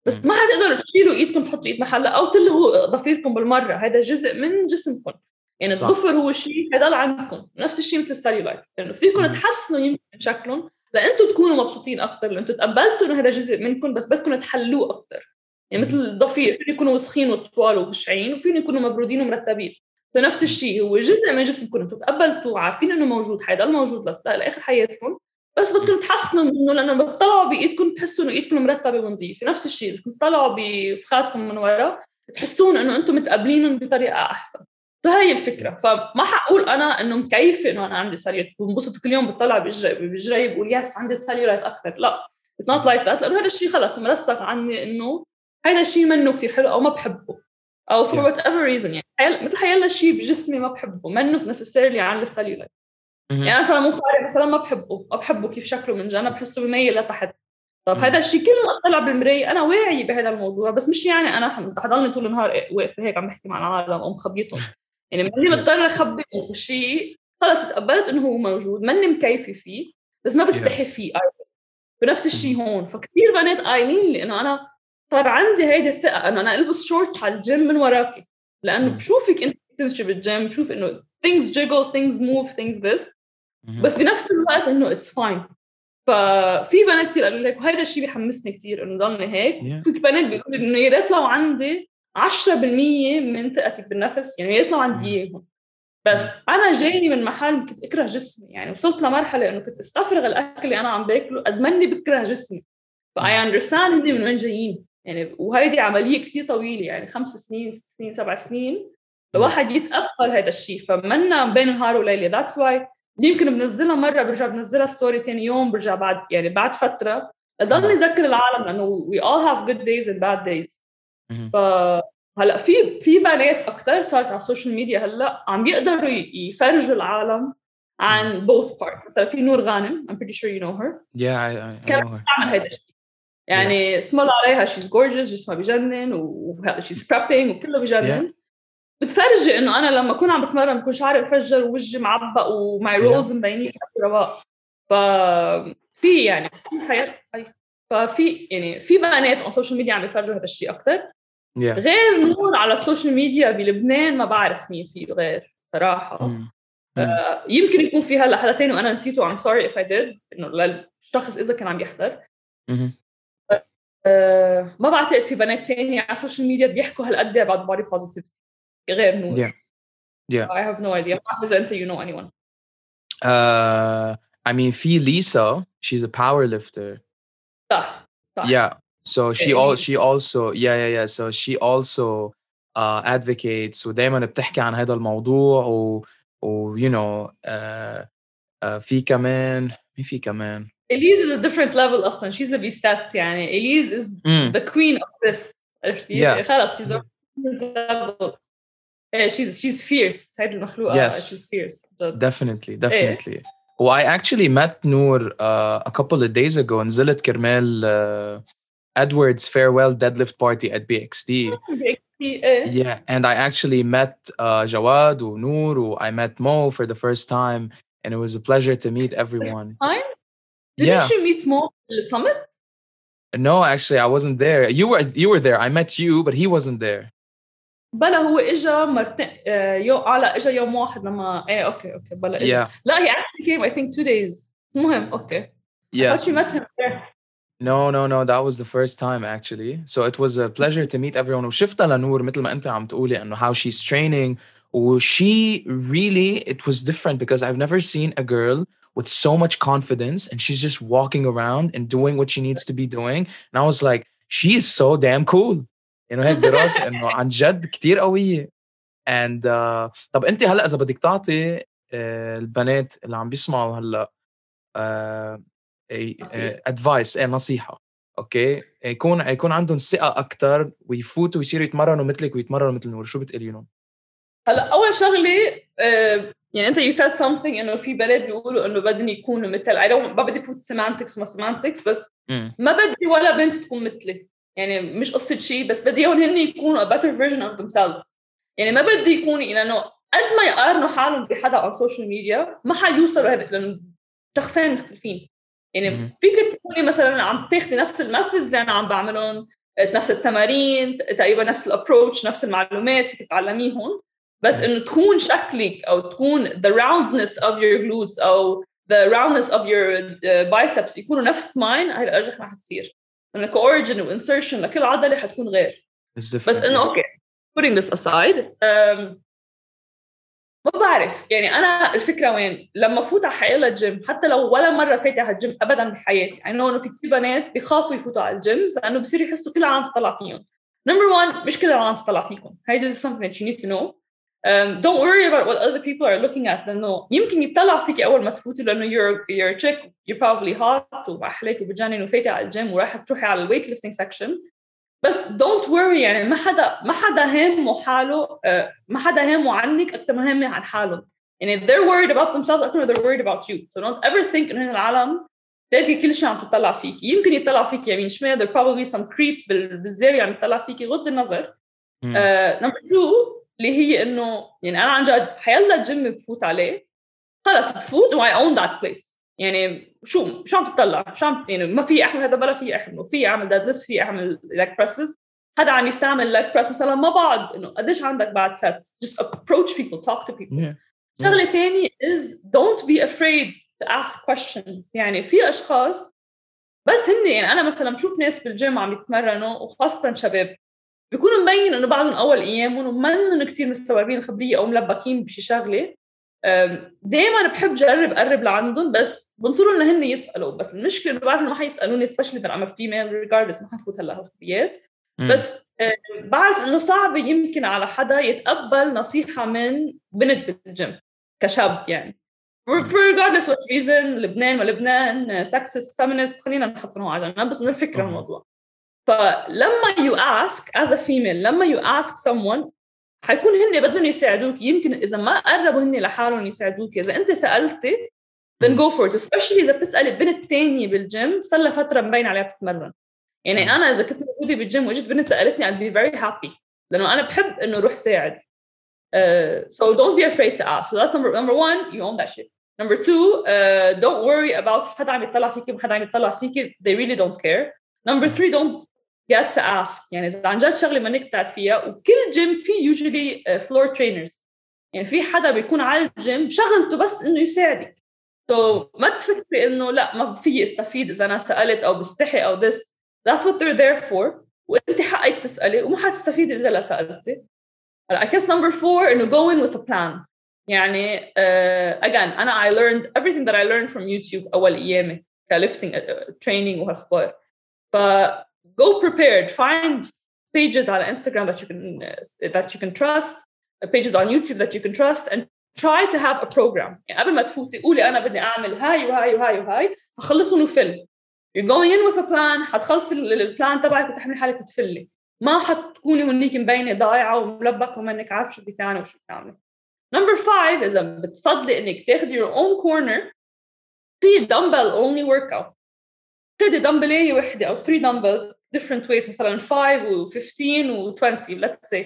بس ما حتقدروا تشيلوا إيدكم تحطوا إيد محلها أو تلغوا ضفيركم بالمرة. هذا جزء من جسمكم. يعني صح. الضفر هو شيء حيضل عندكم. نفس الشيء مثل السليولايت لأنه يعني فيكم تحسنوا يمكن شكلهم لانتم تكونوا مبسوطين أكثر لانتم تقبلتوا إنه هذا جزء منكم بس بدكم تحلوه أكثر يعني مثل الضفير فين يكونوا وسخين وطوال وبشعين وفين يكونوا مبرودين ومرتبين. فنفس الشيء هو جزء من جسمكم أنتم تقبلتوا عارفين إنه موجود حيضل موجود لآخر حياتكم بس بدكم تحسنوا منه لأنه بتطلعوا بإيدكم تحسوا إنه إيدكم مرتبة ونظيفه نفس الشيء بدكم تطلعوا بفخاتكم من ورا تحسون إنه أنتم متقبلينهم بطريقة أحسن. فهي الفكرة. فما حقول أنا إنه مكيفة إنه أنا عندي سليولايت بنبسط كل يوم بطلع بجري بقول يس عندي سليولايت أكثر لا اتس نوت لايك ذات لأنه هذا الشيء خلص مرسخ عني إنه هذا الشيء منه كثير حلو أو ما بحبه. أو for وات ايفر ريزن يعني. حيال مثل حيلا شيء بجسمي ما بحبه منه نسيسيرلي عن السليولايت يعني مثلا مصاري مثلا ما بحبه ما بحبه. كيف شكله من جنب بحسه بميل لتحت طب هذا الشيء كل ما اطلع بالمراية أنا واعي بهذا الموضوع بس مش يعني أنا حضلني طول النهار واقفه هيك عم بحكي مع العالم أو مخبيتهم. يعني ماني مضطرة أخبي الشيء خلص تقبلت إنه هو موجود ماني مكيفة فيه بس ما بستحي فيه بنفس الشيء هون. فكثير بنات قايلين لي انه أنا صار عندي هيدي الثقة إنه أنا ألبس شورتس على الجيم من وراكي. لأنه بشوفك إنت تمشي بالجيم بشوف إنه things jiggle things move things this. بس بنفس الوقت إنه اتس فاين ففي بنات كثير قالوا لك وهذا الشيء بيحمسني كثير إنه ضلني هيك. Yeah. في بنات بيقولوا إنه يا ريت لو عندي 10% من ثقتك بالنفس يعني يا ريت لو عندي إياهم. بس أنا جاي من محل كنت أكره جسمي يعني وصلت لمرحلة إنه كنت استفرغ الأكل اللي أنا عم باكله قد ما اني بكره جسمي فاي اندرستاند من وين جايين. يعني وهيدي عملية كثير طويلة يعني خمس سنين ست سنين سبع سنين. الواحد يتقبل هذا الشيء فمنا بين نهار وليلة ذاتس واي يمكن بنزلها مرة برجع بنزلها ستوري ثاني يوم برجع بعد يعني بعد فترة. اضل نذكر العالم لأنه وي اول هاف جود دايز اند باد دايز ف هلأ في في بنات أكثر صارت على السوشيال ميديا هلأ عم يقدروا يفرجوا العالم عن both parts. مثلا في نور غانم I'm pretty sure you know her. Yeah I, I, I كانت تعمل هذا الشيء يعني اسم الله عليها شيز جورجيس جسمها بجنن وهذا شيز بريبينج وكله بجنن. Yeah. بتفرجي إنه أنا لما أكون عم بتمرن بكون شعري مفجر ووجهي معبق ومعي روز مبينين رواق. ف في يعني في حياه ففي يعني في بنات على السوشيال ميديا عم يفرجوا هذا الشيء أكثر yeah. غير نور على السوشيال ميديا بلبنان ما بعرف مين فيه غير صراحة. Mm. آه يمكن يكون في هلا حدا ثاني وأنا نسيته I'm sorry if I did إنه للشخص إذا كان عم يحضر. Mm-hmm. آه ما بعتقد في بنات تانية على السوشيال ميديا بيحكوا هالقد about body positivity غير نور yeah yeah I have no idea ما بعرف أنت you know anyone uh I mean في Lisa she's a power lifter صح صح yeah so she all she also yeah yeah yeah so she also uh advocates ودايما بتحكي عن هذا الموضوع و و you know uh, uh, في كمان مين في كمان Elise is a different level اصلا she's a beast يعني Elise is mm. the queen of this Yeah. خلاص she's a different level Yeah, she's she's fierce هذه المخلوقة Yes. she's fierce جد. definitely definitely well I actually met Noor uh, a couple of days ago نزلت كرمال uh, Edward's farewell deadlift party at BXD إيه. yeah and I actually met uh, Jawad or Noor or I met Mo for the first time and it was a pleasure to meet everyone Time? Didn't Yeah. you meet Mo at the summit? no actually I wasn't there you were you were there I met you but he wasn't there بلا هو اجى مرتين آه، يوم اه لا اجى يوم واحد لما ايه اوكي اوكي بلا اجى yeah لا he actually came I think two days المهم اوكي I yes thought you met him there No, no, no. That was the first time actually. So it was a pleasure to meet everyone. وشفتها لنور مثل ما أنت عم تقولي إنه how she's training. و she really it was different because I've never seen a girl with so much confidence and she's just walking around and doing what she needs to be doing. And I was like, she is so damn cool. إنه هيك براسي إنه عن جد كتير قوية. and uh, طب أنت هلأ إذا بدك تعطي uh, البنات اللي عم بيسمعوا هلأ ادفايس uh, إيه نصيحة أوكي يكون يكون عندهم ثقة أكثر ويفوتوا ويصيروا يتمرنوا مثلك ويتمرنوا مثل نور شو بتقولي لهم؟ هلأ أول شغلة يعني انت يو سيد سمثينج انه في بنات بيقولوا انه بدهم يكونوا مثل. اي ما بدي فوت سيمانتكس ما سيمانتكس بس ما بدي ولا بنت تكون مثلي. يعني مش قصة شيء بس بدي إياهم هن يكونوا a better version of themselves. يعني ما بدي يكونوا لأنه قد ما يقارنوا حالهم بحدا على السوشيال ميديا ما حيوصلوا هذا لأنه شخصين مختلفين. يعني فيك تكوني مثلا عم تاخذي نفس الميثودز اللي أنا عم بعملهم نفس التمارين تقريبا نفس الابروتش نفس المعلومات فيك تتعلميهم بس إنه تكون شكلك أو تكون the roundness of your glutes أو the roundness of your biceps يكونوا نفس ماين هاي الأرجح ما حتصير. لأنه كاوريجن وانسرشن لكل عضلة حتكون غير. بس إنه أوكي putting this aside um, ما بعرف. يعني أنا الفكرة وين؟ لما فوت على حيلا الجيم حتى لو ولا مرة فاتت على الجيم ابدا بحياتي يعني إنه في كثير بنات بيخافوا يفوتوا على الجيم لأنه بصيروا يحسوا كل العالم تطلع فيهم. نمبر 1 مش كل العالم تطلع فيكم. هيدي is something that you need to know. Don't worry about what other people are looking at لأنه يمكن يطلع فيكي أول ما تفوتي لأنه you're you're a chick you're probably hot واحلاك وبتجنن وفايتة على الجيم ورايحة تروحي على الويت lifting section. بس don't worry يعني ما حدا ما حدا هامه حاله ما حدا هامه عنك أكثر ما هامه عن حالهم. يعني they're worried about themselves أكثر they're worried about you. So don't ever think إنه العالم تلاقي كل شيء عم تطلع فيك يمكن يطلع فيك يمين شمال there probably some creep بالزاوية عم يطلع فيكي غض النظر. نمبر 2 اللي هي إنه يعني أنا عن جد حيلا جيم بفوت عليه. خلص بفوت و I own that place. يعني شو شو عم تطلع شو عم يعني ما في أحمل هذا بلا في احمله في أعمل ديد ليفت في أعمل ليك بريسز حدا عم يستعمل ليك بريس مثلا ما بعد إنه قديش عندك بعد سيتس just approach people talk to people. Yeah. شغلة ثانية is don't be afraid to ask questions. يعني في أشخاص بس هن يعني أنا مثلا بشوف ناس بالجيم عم يتمرنوا وخاصة شباب. بيكونوا مبين إنه بعدهم أول ايامهم ومنهم كثير مستوعبين الخبرية أو ملبكين بشي شغلة. دائما بحب جرب اقرب لعندهم بس انه هن يسألوا. بس المشكلة إنه بعرف انه ما حيسالوني سبيشلي اذا ام فيميل ريجاردلس ما حنفوت هلأ هالخبريات. بس بعرف إنه صعب يمكن على حدا يتقبل نصيحة من بنت بالجيم كشاب يعني. For regardless what reason لبنان ولبنان sexist feminist خلينا نحطهم على جنب بس من الفكرة الموضوع. فلما you ask as a female لما you ask someone حيكون هن بدهم يساعدوك. يمكن إذا ما قربوا هن لحالهم يساعدوك. إذا أنت سألتي then go for it. Especially إذا بتسألي بنت ثانية بالجيم صار لها فترة مبين عليها بتتمرن يعني أنا إذا كنت موجودة بالجيم وإجت بنت سألتني I'd be very happy. لأنه أنا بحب إنه أروح ساعد. uh, so don't be afraid to ask. So that's number number one you own that shit. Number two uh, don't worry about حدا عم يطلع فيكي وحدا عم يطلع فيكي. They really don't care. Number three don't get to ask يعني اذا عن جد شغله منك بتعرفيها وكل جيم في usually uh, floor trainers يعني في حدا بيكون على الجيم شغلته بس انه يساعدك so ما تفكري انه لا ما في استفيد اذا انا سالت او بستحي او this that's what they're there for وانت حقك تسالي وما حتستفيدي اذا لا سالتي I guess number four انه go in with a plan يعني uh, again انا I learned everything that I learned from YouTube اول ايامي كليفتنج uh, training وهالخبار ف go prepared find pages on Instagram that you can uh, that you can trust pages on YouTube that you can trust and try to have a program يعني قبل ما تفوتي قولي انا بدي اعمل هاي وهاي وهاي وهاي هخلصهم وفل you're going in with a plan حتخلصي البلان تبعك وتحملي حالك وتفلي ما حتكوني هنيك مبينه ضايعه وملبكه ومنك عارف شو بدك تعملي وشو بتعملي نمبر 5 اذا بتفضلي انك تاخذي your own corner في دمبل only workout خدي دمبلية وحدة أو 3 دمبلز different weights مثلا 5 و 15 و 20 let's say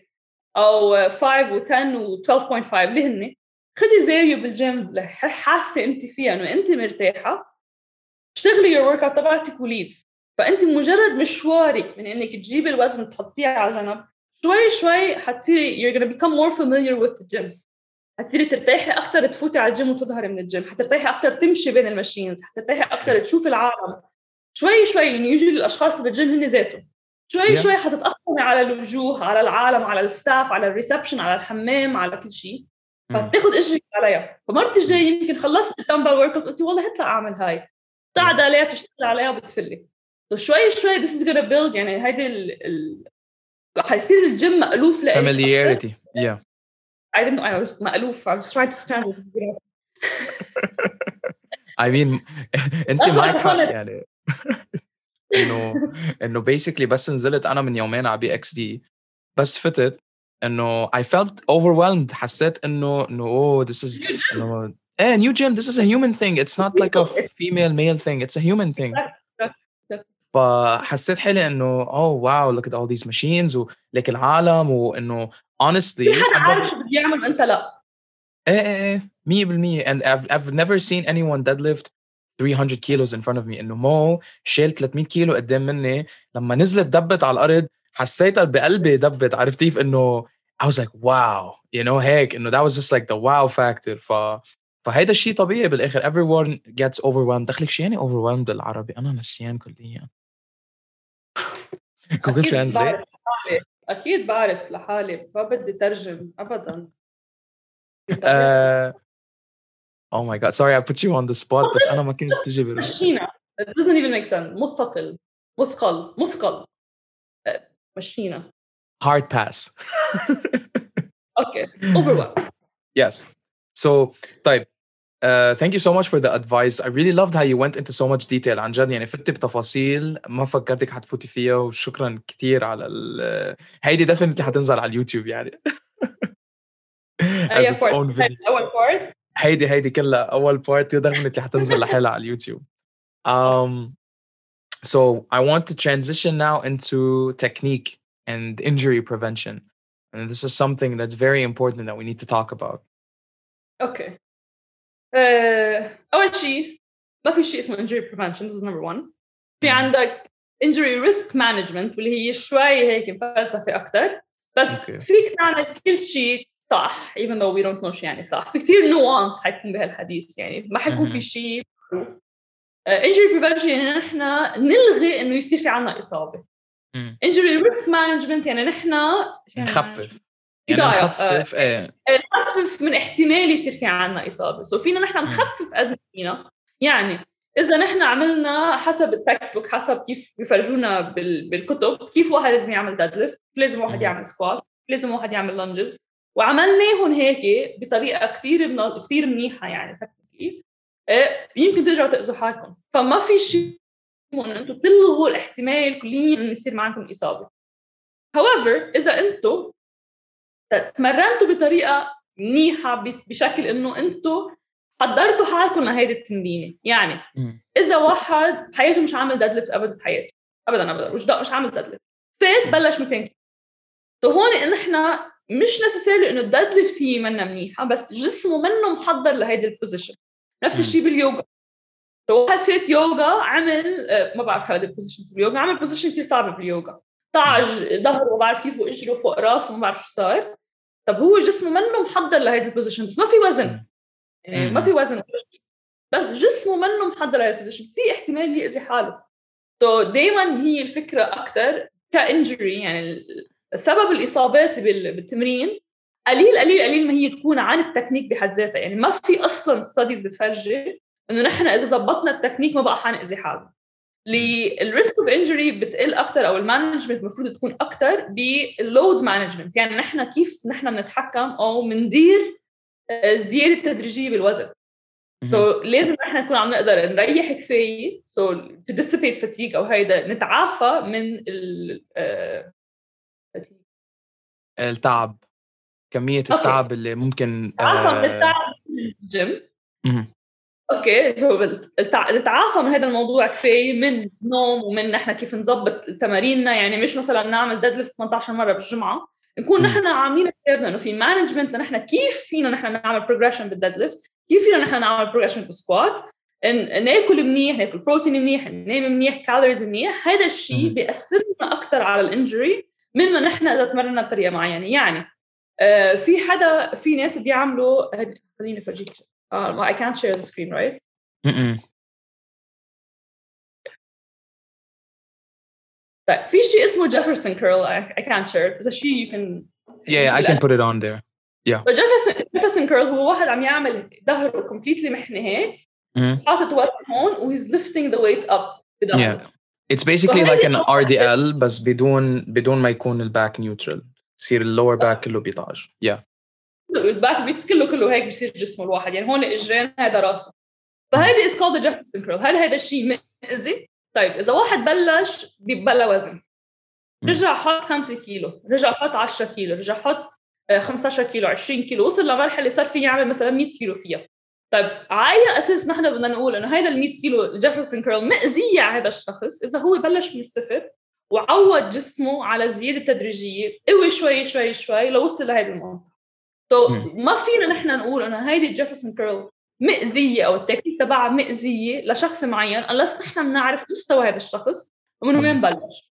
أو 5 و 10 و 12.5 اللي هن خدي زاوية بالجيم حاسة أنت فيها إنه أنت مرتاحة؟ اشتغلي your workout تبعتك وليف فأنت مجرد مشوارك من إنك تجيبي الوزن تحطيه على جنب شوي شوي حتصيري you're gonna become more familiar with the gym. حتصيري ترتاحي أكثر تفوتي على الجيم وتظهري من الجيم. حترتاحي أكثر تمشي بين الماشينز. حترتاحي أكثر تشوفي العالم. شوي شوي يعني يجي الأشخاص اللي بالجيم هن ذاتهم. شوي yeah. شوي حتتاقلمي على الوجوه على العالم على الستاف على الريسبشن على الحمام على كل شيء. فتاخذ اجرك عليها. فمرت الجاي يمكن خلصت الدمبل ورك قلتي والله هطلع أعمل هاي. قاعد عليها بتشتغل عليها وبتفلي شوي شوي this is gonna build يعني هيدي ال ال حيصير الجيم مألوف لك familiarity. Yeah. I didn't know I was مألوف. I was trying to translate I mean أنت معك حق. يعني. انه انه بيسكلي بس نزلت انا من يومين على بي اكس دي بس فتت انه I felt overwhelmed حسيت انه انه oh this is انه eh new gym this is a human thing it's not like a female male thing it's a human thing فحسيت حالي انه oh wow look at all these machines ولك العالم وانه honestly في حدا I've عارف never- شو بده يعمل وانت لا ايه ايه ايه 100% and I've I've never seen anyone deadlift 300 kilos in front of me. انه مو شال 300 كيلو قدام مني. لما نزلت دبت على الأرض حسيتها بقلبي دبت. عرفت كيف إنه I was like wow. You know هيك. إنه that was just like the wow factor. ف فهيدا الشيء طبيعي بالآخر. Everyone gets overwhelmed. دخلك شو يعني overwhelmed بالعربي؟ أنا نسيان كليا. جوجل ترانزليت. أكيد بعرف لحالي. ما بدي ترجم. ابدا. uh, oh my god sorry I put you on the spot بس انا ما كنت تجي بالي مشينا it doesn't even make sense مثقل مثقل مثقل أه، مشينا hard pass اوكي overwhelmed Yes. So, طيب uh, thank you so much for the advice. I really loved how you went into so much detail عن جد يعني فتي بتفاصيل ما فكرتك حتفوتي فيها وشكرا كثير على ال هيدي definitely حتنزل على اليوتيوب يعني. As أي its part؟ own video. اول بارت هيدي هيدي كلها أول بارت definitely حتنزل لحالها على اليوتيوب. Um, so I want to transition now into technique and injury prevention. And this is something that's very important that we need to talk about. اوكي آه، اول شيء ما في شيء اسمه injury prevention this is number one في مم. عندك injury risk management واللي هي شوي هيك فلسفه اكثر بس أوكي. فيك تعمل كل شيء صح even though we don't know شو يعني صح. في كثير نوانس حيكون بهالحديث يعني. ما حيكون. في شيء معروف. آه، injury prevention يعني نحن نلغي إنه يصير في عنا إصابة. injury risk management يعني نحن نخفف. يعني إدارة، نخفف إيه. نخفف من احتمال يصير في عنا إصابة. سو فينا نحن نخفف قد ما فينا. يعني إذا نحن عملنا حسب التكست بوك حسب كيف بيفرجونا بال- بالكتب كيف واحد لازم يعمل ديد ليفت لازم واحد. يعمل سكوات لازم واحد يعمل لانجز وعملناهم هيك بطريقة كثير من... كثير منيحة يعني تكنيكلي إيه، يمكن ترجعوا تأذوا حالكم. فما في شيء أنتم تلغوا الاحتمال كليا إنه يصير معكم إصابة. However إذا أنتم تمرنتوا بطريقة منيحة بشكل إنه أنتم حضرتوا حالكم لهيدي التمرينة. يعني. إذا واحد بحياته مش عامل ديد ليفت ابدا بحياته. ابدا ابدا مش مش عامل ديد ليفت فات بلش 200 كيلو سو هون ان إحنا مش نسيسيرلي إنه الديد ليفت هي منا منيحة بس جسمه منه محضر لهيدي البوزيشن نفس. الشيء باليوغا واحد فات يوغا عمل آه، ما بعرف هذا البوزيشن باليوغا عمل بوزيشن كثير صعبه باليوغا طعج ظهره ما بعرف كيف وإجره فوق راسه ما بعرف شو صار طب هو جسمه منه محضر لهيدي البوزيشن بس ما في وزن. يعني. ما في وزن. بس جسمه منه محضر لهيدي البوزيشن في احتمال يأذي حاله سو دائما هي الفكرة أكثر كإنجري يعني سبب الإصابات بال- بالتمرين قليل قليل قليل ما هي تكون عن التكنيك بحد ذاتها. يعني ما في أصلا ستاديز بتفرجي إنه نحن إذا زبطنا التكنيك ما بقى حنأذي حالنا. الريسك اوف انجري بتقل أكثر أو المانجمنت المفروض تكون أكثر باللود مانجمنت يعني نحن كيف نحن بنتحكم أو بندير آه، الزيادة التدريجية بالوزن. سو so, لازم نحن نكون عم نقدر نريح كفاية. سو تو ديسيبيت فاتيك أو هيدا نتعافى من ال التعب كمية أوكي. التعب اللي ممكن نتعافى من آه، التعب بالجيم مم. أوكي التع- نتعافى من هذا الموضوع كفاية من نوم ومن نحن كيف نظبط تماريننا يعني مش مثلا نعمل ديد ليفت 18 مرة بالجمعة نكون. نحن عاملين حسابنا إنه في مانجمنت لنحن كيف فينا نحن نعمل بروجريشن بالديد ليفت كيف فينا نحن نعمل بروجريشن بالسكوات ناكل منيح ناكل بروتين منيح ننام منيح كالوريز منيح هذا الشيء. بيأثر لنا أكثر على الانجري من ما نحن إذا تمرنا بطريقة معينة يعني آه، في حدا في ناس بيعملوا خليني افرجيك uh, I can't share the screen right. طيب في شيء اسمه جيفرسون كيرل I, can't share بس شيء you can Yeah, I can put it on there. جيفرسون جيفرسون كيرل هو واحد عم يعمل ظهره كومبليتلي محني هيك. حاطط وزن هون وهيز lifting the weight up بظهره Yeah. It's basically like an RDL بس بدون بدون ما يكون الباك نيوترال يصير اللور باك كله بيطعج. Yeah. الباك بيت كله كله هيك بصير جسمه الواحد. يعني هون اجرين هذا راسه. فهيدي از كولد جيفرسون كيرل هل هذا الشيء مأذي؟ طيب إذا واحد بلش بلا وزن. رجع حط 5 كيلو. رجع حط 10 كيلو. رجع حط 15 كيلو 20 كيلو. وصل لمرحلة صار في يعمل مثلا 100 كيلو فيها. طيب على اي أساس نحن بدنا نقول إنه هذا ال 100 كيلو جيفرسون كيرل مأذية على هذا الشخص. إذا هو بلش من الصفر وعود جسمه على زيادة تدريجية قوي شوي شوي شوي لوصل لهذه المنطقة. سو so, ما فينا نحن نقول إنه هيدي جيفرسون كيرل مأذية أو التكنيك تبعها مأذية لشخص معين unless نحن بنعرف مستوى هذا الشخص ومن وين بلش.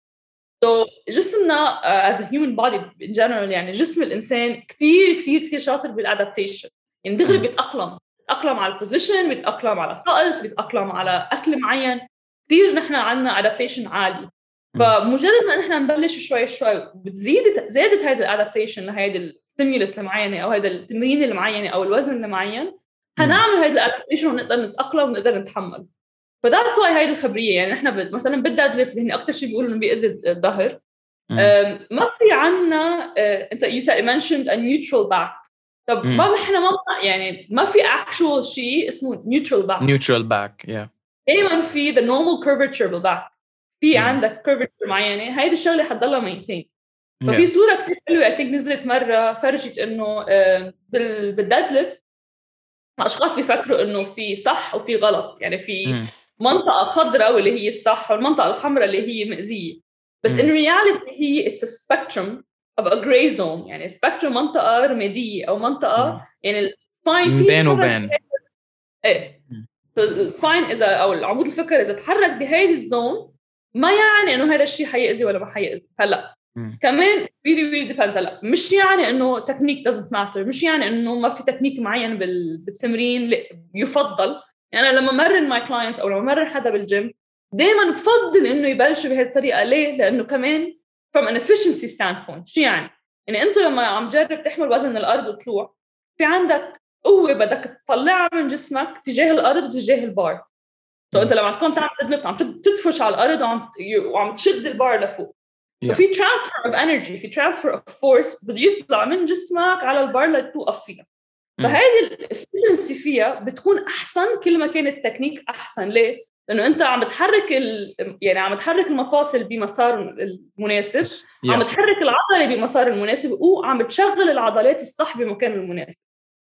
So جسمنا uh, as a human body in general يعني جسم الإنسان كثير كثير كثير شاطر بالادابتيشن يعني دغري بيتأقلم. بيتأقلم على البوزيشن بيتأقلم على الطقس بيتأقلم على أكل معين. كثير نحن عندنا ادابتيشن عالي. فمجرد ما نحن نبلش شوي شوي بتزيد زادت هيدي الادابتيشن لهيدي الستيمولس المعينة أو هيدا التمرين المعينة أو الوزن المعين. حنعمل هيدي الادابتيشن ونقدر نتأقلم ونقدر نتحمل. فذاتس واي هيدي الخبرية. يعني نحن مثلا بالديد ليفت هن أكثر شيء بيقولوا إنه بيأذي الظهر. ما في عنا أنت يو mentioned a neutral back. طب ما إحنا ما يعني ما في actual شيء اسمه neutral back. Neutral back yeah. دائما في the normal curvature بالباك في عندك curvature معينة. هيدي الشغلة حتضلها مينتين ففي صورة كثير حلوة اي نزلت مرة فرجت إنه بالديد ليفت أشخاص بيفكروا إنه في صح وفي غلط. يعني في منطقة خضراء واللي هي الصح والمنطقة الحمراء اللي هي مأذية. بس ان رياليتي هي اتس سبيكتروم اوف ا جراي زون يعني سبيكتروم منطقة رمادية أو منطقة يعني السباين بين وبين. إيه. السباين اذا أو العمود الفقري إذا تحرك بهيدي الزون ما يعني إنه هذا الشيء حيأذي ولا ما حيأذي. هلا كمان really really depends. هلا مش يعني إنه تكنيك doesn't matter مش يعني إنه ما في تكنيك معين بالتمرين يفضل. يعني أنا لما مرن ماي كلاينتس أو لما مرن حدا بالجيم دائما بفضل إنه يبلشوا بهذه الطريقة ليه؟ لأنه كمان from an efficiency standpoint. شو يعني؟ يعني أنت لما عم تجرب تحمل وزن من الأرض وتطلع في عندك قوة بدك تطلعها من جسمك تجاه الأرض وتجاه البار. سو so أنت لما تكون تعمل ديد عم تدفش على الأرض وعم وعم تشد البار لفوق. Yeah. ففي ترانسفير اوف انرجي في ترانسفير اوف فورس بده يطلع من جسمك على البار لتوقف فيها. فهيدي الافشنسي فيها بتكون أحسن كل ما كان التكنيك أحسن. ليه؟ لأنه أنت عم تحرك ال... يعني عم تحرك المفاصل بمسار المناسب. عم تحرك العضلة بمسار المناسب وعم تشغل العضلات الصح بمكان المناسب.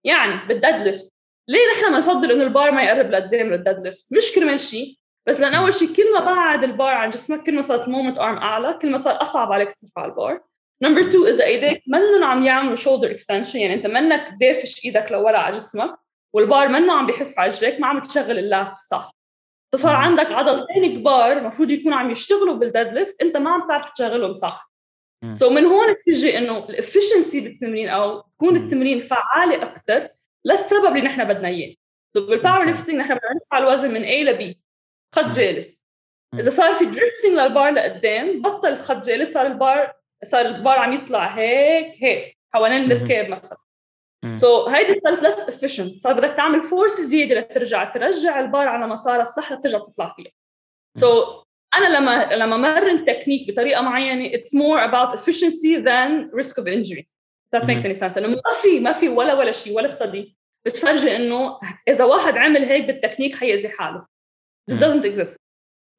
يعني بالديد ليفت ليه نحن بنفضل إنه البار ما يقرب لقدام للديد ليفت مش كرمال شيء بس لأن أول شيء كل ما بعد البار عن جسمك كل ما صارت المومنت ارم أعلى كل ما صار أصعب عليك ترفع البار نمبر 2 إذا إيديك منهم عم يعملوا شولدر اكستنشن يعني أنت منك دافش إيدك لورا على جسمك والبار منه عم بحف على رجليك ما عم تشغل اللات صح فصار عندك عضلتين كبار المفروض يكونوا عم يشتغلوا بالديد ليفت انت ما عم تعرف تشغلهم صح. سو so من هون بتجي إنه الافشنسي بالتمرين أو تكون التمرين فعالة أكثر للسبب اللي نحن بدنا إياه. سو بالباور ليفتنج نحن بدنا نرفع الوزن من A ل B خط جالس. إذا صار في دريفتنج للبار لقدام بطل خط جالس صار البار صار البار عم يطلع هيك هيك حوالين الركاب مثلا. سو so, هيدي صارت لس افيشنت صار بدك تعمل فورس زيادة لترجع. ترجع البار على مسارها الصح لترجع تطلع فيها. سو so, أنا لما لما مرن تكنيك بطريقة معينة more about efficiency than risk of injury. That makes any sense. لأنه ما في ما في ولا ولا شيء ولا study. بتفرجي إنه إذا واحد عمل هيك بالتكنيك حيأذي حاله. This doesn't exist.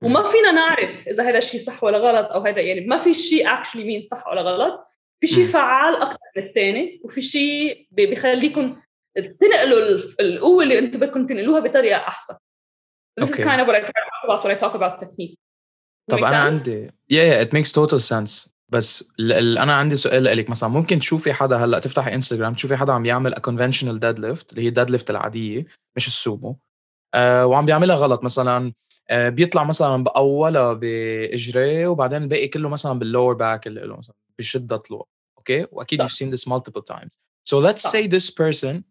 وما فينا نعرف إذا هذا الشيء صح ولا غلط أو هذا يعني ما في شيء actually مين صح ولا غلط. في شيء فعال أكثر من الثاني وفي شيء بيخليكم تنقلوا القوة اللي أنتم بدكم تنقلوها بطريقة أحسن. This okay. is kind of what I talk about when I talk about technique. طب أنا عندي yeah, yeah it makes total sense. بس ال... أنا عندي سؤال لك مثلا ممكن تشوفي حدا هلأ تفتحي انستغرام تشوفي حدا عم يعمل a conventional deadlift اللي هي deadlift العادية مش السومو. آه وعم بيعملها غلط مثلا. آه بيطلع مثلا بأولها باجريه وبعدين الباقي كله مثلا باللور باك اللي له مثلا. بشده طلوع أوكي واكيد you've seen this multiple times so let's say this person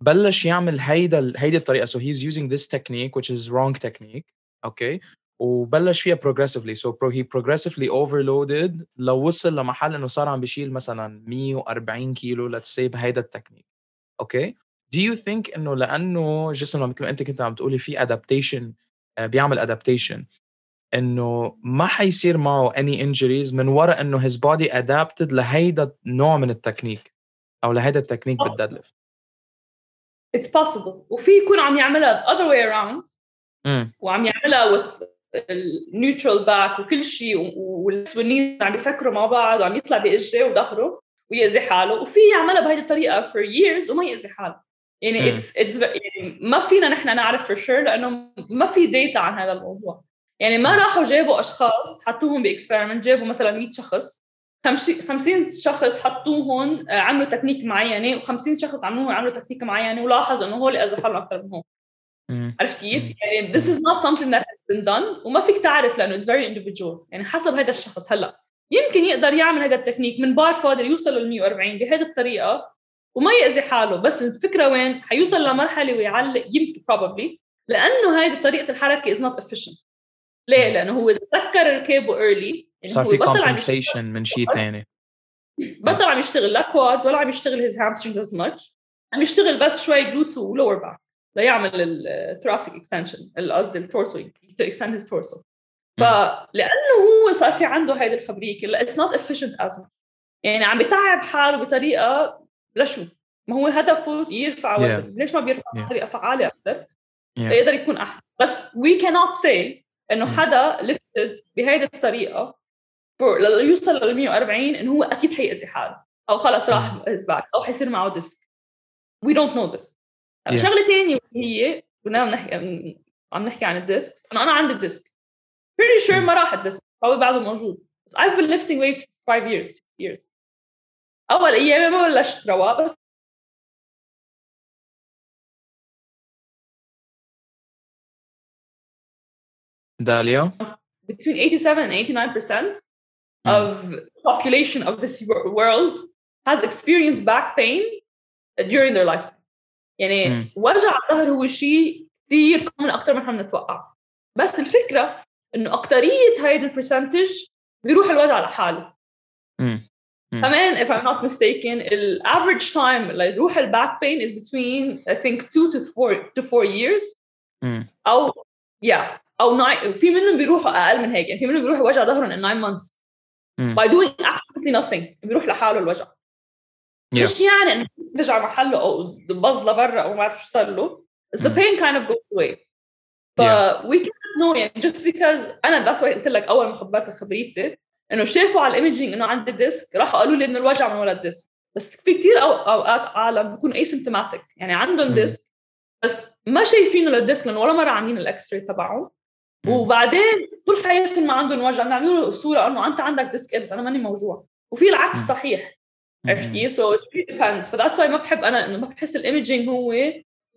بلش يعمل هيدا هيدي الطريقة so he's using this technique which is wrong technique أوكي وبلش فيها progressively so he progressively overloaded لو وصل لمحل انه صار عم بيشيل مثلا 140 كيلو let's say بهيدا التكنيك أوكي do you think انه لأنه جسمنا مثل ما انت كنت عم تقولي في adaptation بيعمل adaptation إنه ما حيصير معه any injuries من وراء إنه his body adapted لهيدا النوع من التكنيك أو لهذا التكنيك بالديد ليفت اتس possible. وفي يكون عم يعملها the other way around وعم يعملها with النيوترال باك وكل شيء والسوينين عم يسكروا مع بعض وعم يطلع باجريه وظهره ويأذي حاله وفي يعملها بهيدي الطريقة for years وما يأذي حاله. يعني. اتس اتس يعني ما فينا نحن نعرف for sure لأنه ما في ديتا عن هذا الموضوع. يعني ما. راحوا جابوا أشخاص حطوهم باكسبيرمنت جابوا مثلا 100 شخص. 50 شخص حطوهم آه، عملوا تكنيك معينة و50 شخص عملوه عملوا تكنيك معينة ولاحظ إنه هول اذى حالهم أكثر من هون. عرفت كيف؟ يعني this is not something that has been done وما فيك تعرف لأنه it's very individual. يعني حسب هذا الشخص. هلأ يمكن يقدر يعمل هذا التكنيك من بار فاضل يوصل لل 140 بهذه الطريقة وما يأذي حاله. بس الفكرة وين؟ حيوصل لمرحلة ويعلق يمكن probably لأنه هذه طريقة الحركة is not efficient. ليه؟ لأنه هو إذا سكر ركابه يعني صار في compensation من شيء ثاني بطل عم يشتغل لا كوادز ولا عم يشتغل his hamstrings as much. عم يشتغل بس شوي glutes و lower back ليعمل ال thoracic extension ال- قصدي التورسو to extend his torso. فلانه هو صار في عنده هيدي الخبرية كلها not efficient as much. يعني عم بتعب حاله بطريقة لشو؟ ما هو هدفه يرفع وزن. Yeah. ليش ما بيرفع؟ Yeah. بطريقه فعالة أكثر. Yeah. ليقدر يكون أحسن. بس we cannot say إنه. حدا lifted بهيدي الطريقة ليوصل لل 140 إنه هو أكيد حيأذي حاله أو خلص راح back أو حيصير معه ديسك we don't know this. هلا Yeah. شغلة ثانية هي كنا عم نحكي عم نحكي عن الديسك إنه أنا عندي الديسك pretty sure Mm. ما راح الديسك هو بعده موجود. بس I've been lifting weights for five years six years. أول أيام ما بلشت رواق بس داليا between 87 and 89 percent of population of this wor- world has experienced back pain during their lifetime يعني مم. وجع الظهر هو شيء كثير كومن اكثر من احنا بنتوقع بس الفكره انه اكثريه هيدا البرسنتج بيروح الوجع لحاله امم مم. كمان if I'm not mistaken ال average time اللي يروح الباك pain is between I think 2 to 4 to 4 years امم او yeah أو nine في منهم بيروحوا أقل من هيك يعني في منهم بيروحوا وجع ظهرهم in 9 months مم. by doing absolutely nothing بيروح لحاله الوجع Yeah. مش يعني انه بيرجع محله أو بظ لبرا أو ما بعرف شو صار له بس the pain kind of goes away ف Yeah. we can't know يعني just because أنا that's why قلت لك أول ما خبرتك خبريتي إنه شافوا على الايمجينج إنه عندي ديسك راحوا قالوا لي إنه الوجع من ورا الديسك بس في كثير اوقات عالم بيكونوا asymptomatic يعني عندهم. ديسك بس ما شايفينه للديسك لأنه ولا مرة عاملين الاكس راي تبعه. وبعدين طول حياتهم ما عندهم وجع. بنعملوا له صورة إنه أنت عندك ديسك بس أنا ماني موجوع. وفي العكس. صحيح. عرفت مم. كيف؟ سو depends. فذاتس واي ما بحب أنا إنه ما بحس الايمجينج هو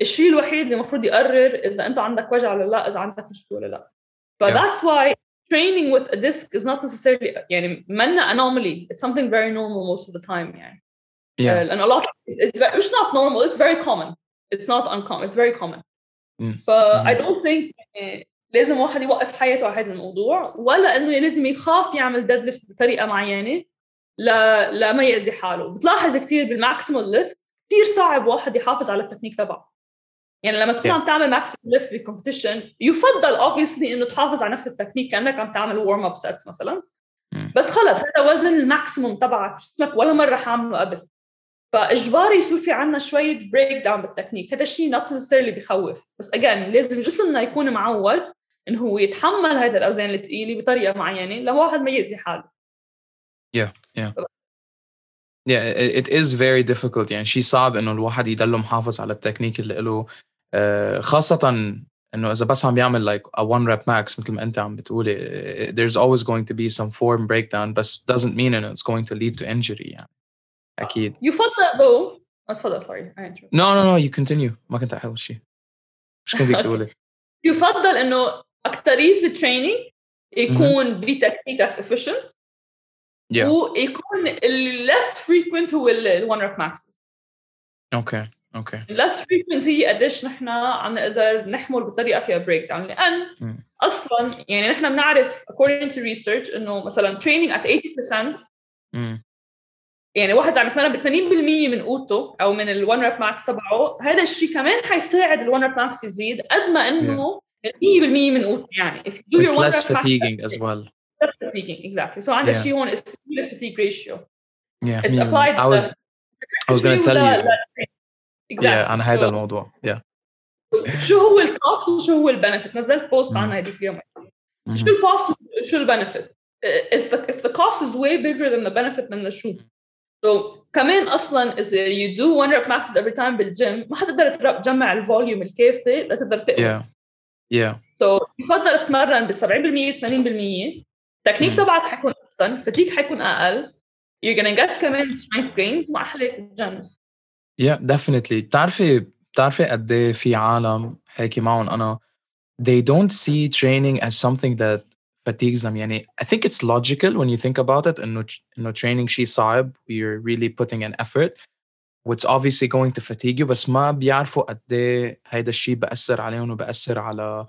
الشيء الوحيد اللي المفروض يقرر إذا انت عندك وجع ولا لا إذا عندك مشكلة ولا لا. فذاتس واي training with a disc is not necessarily يعني منا anomaly. It's something very normal most of the time يعني. Yeah. uh, and a lot it's very, مش not normal. It's very common. It's not uncommon. It's very common. مم. ف I don't think لازم واحد يوقف حياته على هذا الموضوع ولا إنه لازم يخاف يعمل ديد ليفت بطريقة معينة لا لا ما يأذي حاله. بتلاحظ كثير بالماكسيمال ليفت كثير صعب واحد يحافظ على التكنيك تبعه. يعني لما تكون Yeah. عم تعمل ماكسيمال ليفت بكومبيتيشن يفضل obviously إنه تحافظ على نفس التكنيك كأنك عم تعمل ورم اب سيتس مثلا. بس خلص هذا وزن الماكسيموم تبعك جسمك ولا مرة حامله قبل. فاجباري يصير في عنا شوية بريك داون بالتكنيك. هذا الشيء not necessarily بخوف. بس again لازم جسمنا يكون معود إنه هو يتحمل هذا الأوزان الثقيله بطريقة معينة لواحد ما يأذي حاله. Yeah, it, it is very difficult. يعني شيء صعب إنه الواحد يضل محافظ على التكنيك اللي له آه، خاصة إنه إذا بس عم يعمل like a one rep max مثل ما أنت عم بتقولي آه، there's always going to be some form breakdown بس doesn't mean إنه it's going to lead to injury يعني. أكيد. يفضل though آه، تفضل سوري no no no you continue. ما كنت أحاول شيء. مش كنت تقولي. يفضل إنه اكثريه التريننج يكون بتكنيك that's efficient yeah. ويكون الليس frequent هو الون ريب ماكس أوكي أوكي less frequent هي قديش نحن عم نقدر نحمل بطريقة فيها بريك داون لأن. أصلا يعني نحن بنعرف according to research إنه مثلا training at 80% مم. يعني واحد عم يتمرن ب 80% من قوته أو من الون ريب ماكس تبعه هذا الشيء كمان حيساعد الون ريب ماكس يزيد قد ما إنه 100% من قوته يعني if you do it's your one less rep max, fatiguing as well less fatiguing exactly so عندك Yeah. شيء هون is fatigue ratio yeah It's me- applied I was I was gonna tell you exactly. yeah عن هذا So, الموضوع yeah شو هو الكوست وشو هو البنفيت نزلت بوست مم. عنها هذيك اليوم Mhm. شو الكوست شو البنفيت is the if the cost is way bigger than the benefit من الشو so كمان اصلا اذا you do one rep maxes every time بالجيم ما حتقدر تر- تجمع الفوليوم الكافي لتقدر تقوى yeah yeah so يفضل تتمرن ب 70% 80% التكنيك مم. تبعك حيكون احسن فتيك حيكون اقل you're gonna get كمان strength gains ما احلى بالجيم Yeah, definitely. بتعرفي بتعرفي قد ايه في عالم حكي معهم انا they don't see training as something that fatigues them يعني I think it's logical when you think about it انه انه training شيء صعب you're really putting an effort Which obviously going to fatigue you بس ما بيعرفوا قد إيه هيدا الشيء بأثر عليهم وبأثر على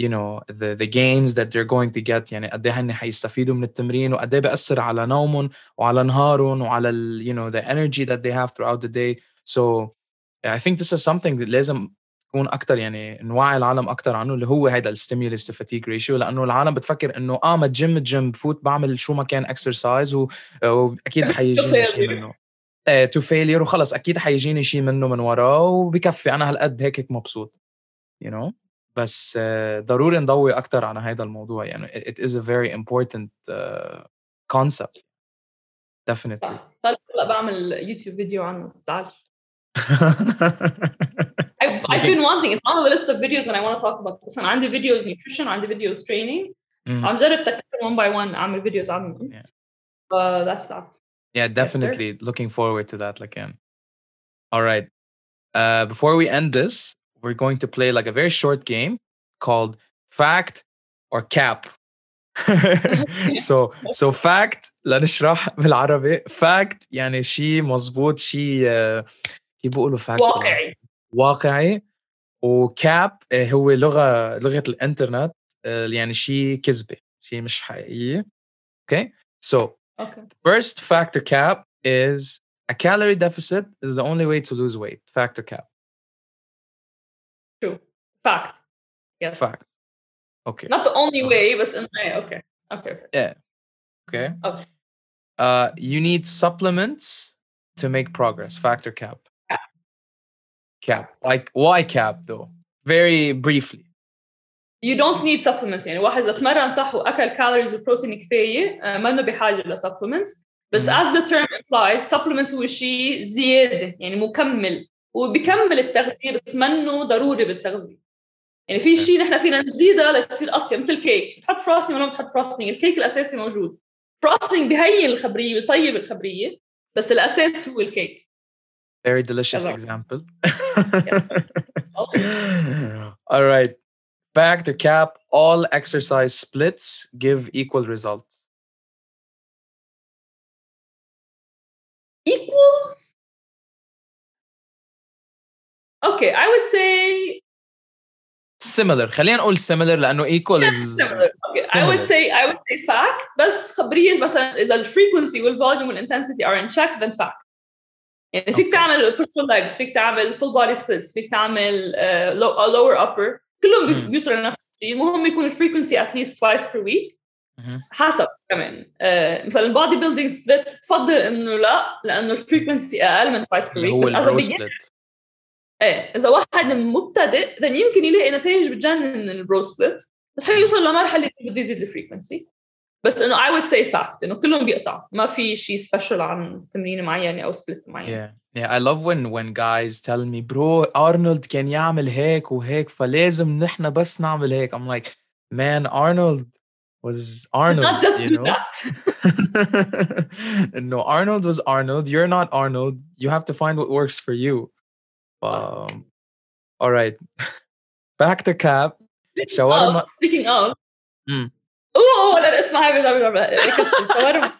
you know the the gains that they're going to get. يعني قد إيه هن حيستفيدوا من التمرين وقد إيه بأثر على نومهم وعلى نهارهم وعلى ال, you know the energy that they have throughout the day. So I think this is something that لازم تكون أكثر يعني نوعي العالم أكثر عنه اللي هو هيدا الستيمولس تو فاتيج ريشيو لأنه العالم بتفكر إنه آه ما الجيم الجيم بفوت بعمل شو ما كان اكسرسايز واكيد حيجيني شيء. منه. تو فيلير وخلص أكيد حيجيني شيء منه من وراه وبكفي. أنا هالقد هيك مبسوط you know بس آه، ضروري نضوي أكثر على هذا الموضوع. يعني it is a very important uh, concept. Definitely. صح. هلا بعمل يوتيوب فيديو عنه ما تزعلش I've been wanting it's on the list of videos that I want to talk about. أنا عندي فيديوز nutrition عندي فيديوز training. عم جرب تكتب one by one أعمل فيديوز عنهم Yeah. uh, that's that. Yeah, sir. definitely looking forward to that, Lakan. All right. Uh, before we end this, we're going to play like a very short game called Fact or Cap. so so fact لنشرح بالعربي fact يعني شيء مزبوط شيء uh, كيف بيقولوا fact واقعي واقعي وكاب هو لغه لغه الانترنت آه، يعني شيء كذبه شيء مش حقيقيه okay so Okay. First fact or cap is a calorie deficit is the only way to lose weight. Fact or cap. True. Fact. Yes. Fact. Okay. Not the only way, but in my, okay. okay. Okay. Yeah. Okay. Mm-hmm. Okay. Uh, you need supplements to make progress. Fact or cap. Cap. cap. Like why cap though? Very briefly. You don't need supplements. يعني واحد إذا تمرن صح وأكل كالوريز وبروتين كفاية آه، ما إنه بحاجة لسبلمنتس بس as the term implies supplements هو شيء زيادة يعني مكمل. وبكمل التغذية بس منه ضروري بالتغذية. يعني في شيء نحن فينا نزيدها لتصير أطيب مثل الكيك بتحط فراستنج ولا ما بتحط فراستنج الكيك الأساسي موجود. فراستنج بهين الخبرية بيطيب الخبرية بس الأساس هو الكيك Very delicious example. All right. Factor cap. All exercise splits give equal results. equal okay I would say Similar. خلينا نقول similar لأنه equal is similar. Okay, I would similar. say I would say fact بس خبريا مثلا إذا الفريكونسي والفوليوم والintensity are in check then fact. يعني فيك Okay. تعمل push pull legs فيك تعمل full body splits فيك تعمل uh, low, a lower upper كلهم. بيوصلوا لنفس الشيء المهم يكون الفريكونسي twice per week مهم. حسب كمان uh, مثلا البودي بيلدينج سبليت بفضل إنه لا لأنه الفريكونسي أقل من twice per اللي week هو البرو سبلت. إيه إذا واحد مبتدئ then يمكن يلاقي نتائج بتجنن من البرو سبلت بس حيوصل لمرحله بده يزيد الفريكونسي بس إنه I would say fact إنه كلهم بيقطع ما في شيء سبيشال عن تمرين معينة أو سبلت معين Yeah. Yeah, I love when when guys tell me, bro, Arnold كان يعمل هيك وهيك فلازم نحن بس نعمل هيك. I'm like, man, Arnold was Arnold, not just you do know? that no, Arnold was Arnold. You're not Arnold. You have to find what works for you. Um, all right. Back to cap. شاورما. Oh, speaking of مم. اوه لا لا، اسمع هاي برجع برجع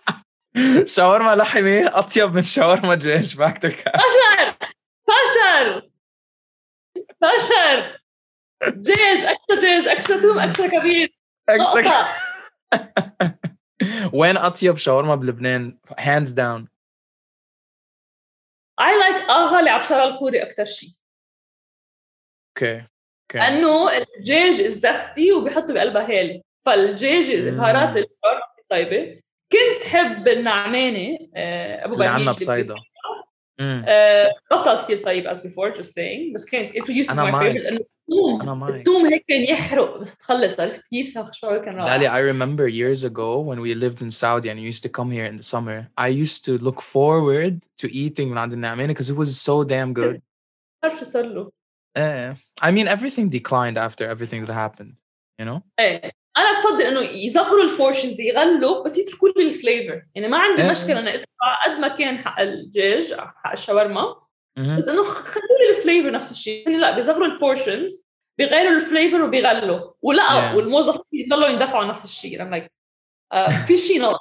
شاورما لحمي أطيب من شاورما دجاج باك كاب فشل فشل فشل جيز اكسترا جيز اكسترا توم اكسترا كبير. اكسترا وين أطيب شاورما بلبنان؟ هاندز داون اي لايك اغا اللي الخوري أكثر شيء أوكي أوكي. لأنه الدجاج الزستي وبيحطوا بقلبها هيل. فالدجاج بهارات الشاورما طيبه كنت حب النعمانه آه، ابو اللي عنا بنيج بصيدا. مم. آه، بطل كثير طيب as before just saying بس كانت it used to be أنا my معك. favorite لأنه الثوم أنا معك. الثوم هيك كان يحرق بس تخلص عرفت كيف الشعور كان Dali, رائع I remember years ago when we lived in Saudi and you used to come here in the summer. I used to look forward to eating من عند النعمانة because it was so damn good. بعرف شو صار له Eh, I mean, everything declined after everything that happened. You know? ايه أنا بفضل إنه يصغروا البورشنز يغلوا بس يتركوا لي الفليفر يعني ما عندي إيه. مشكلة اني ادفع قد ما كان حق الدجاج حق الشاورما. بس إنه خلوا لي الفليفر نفس الشيء يعني لا بيصغروا البورشنز بيغيروا الفليفر وبيغلوا ولا Yeah. والموظفين يضلوا يندفعوا نفس الشيء like آه في شيء ناقص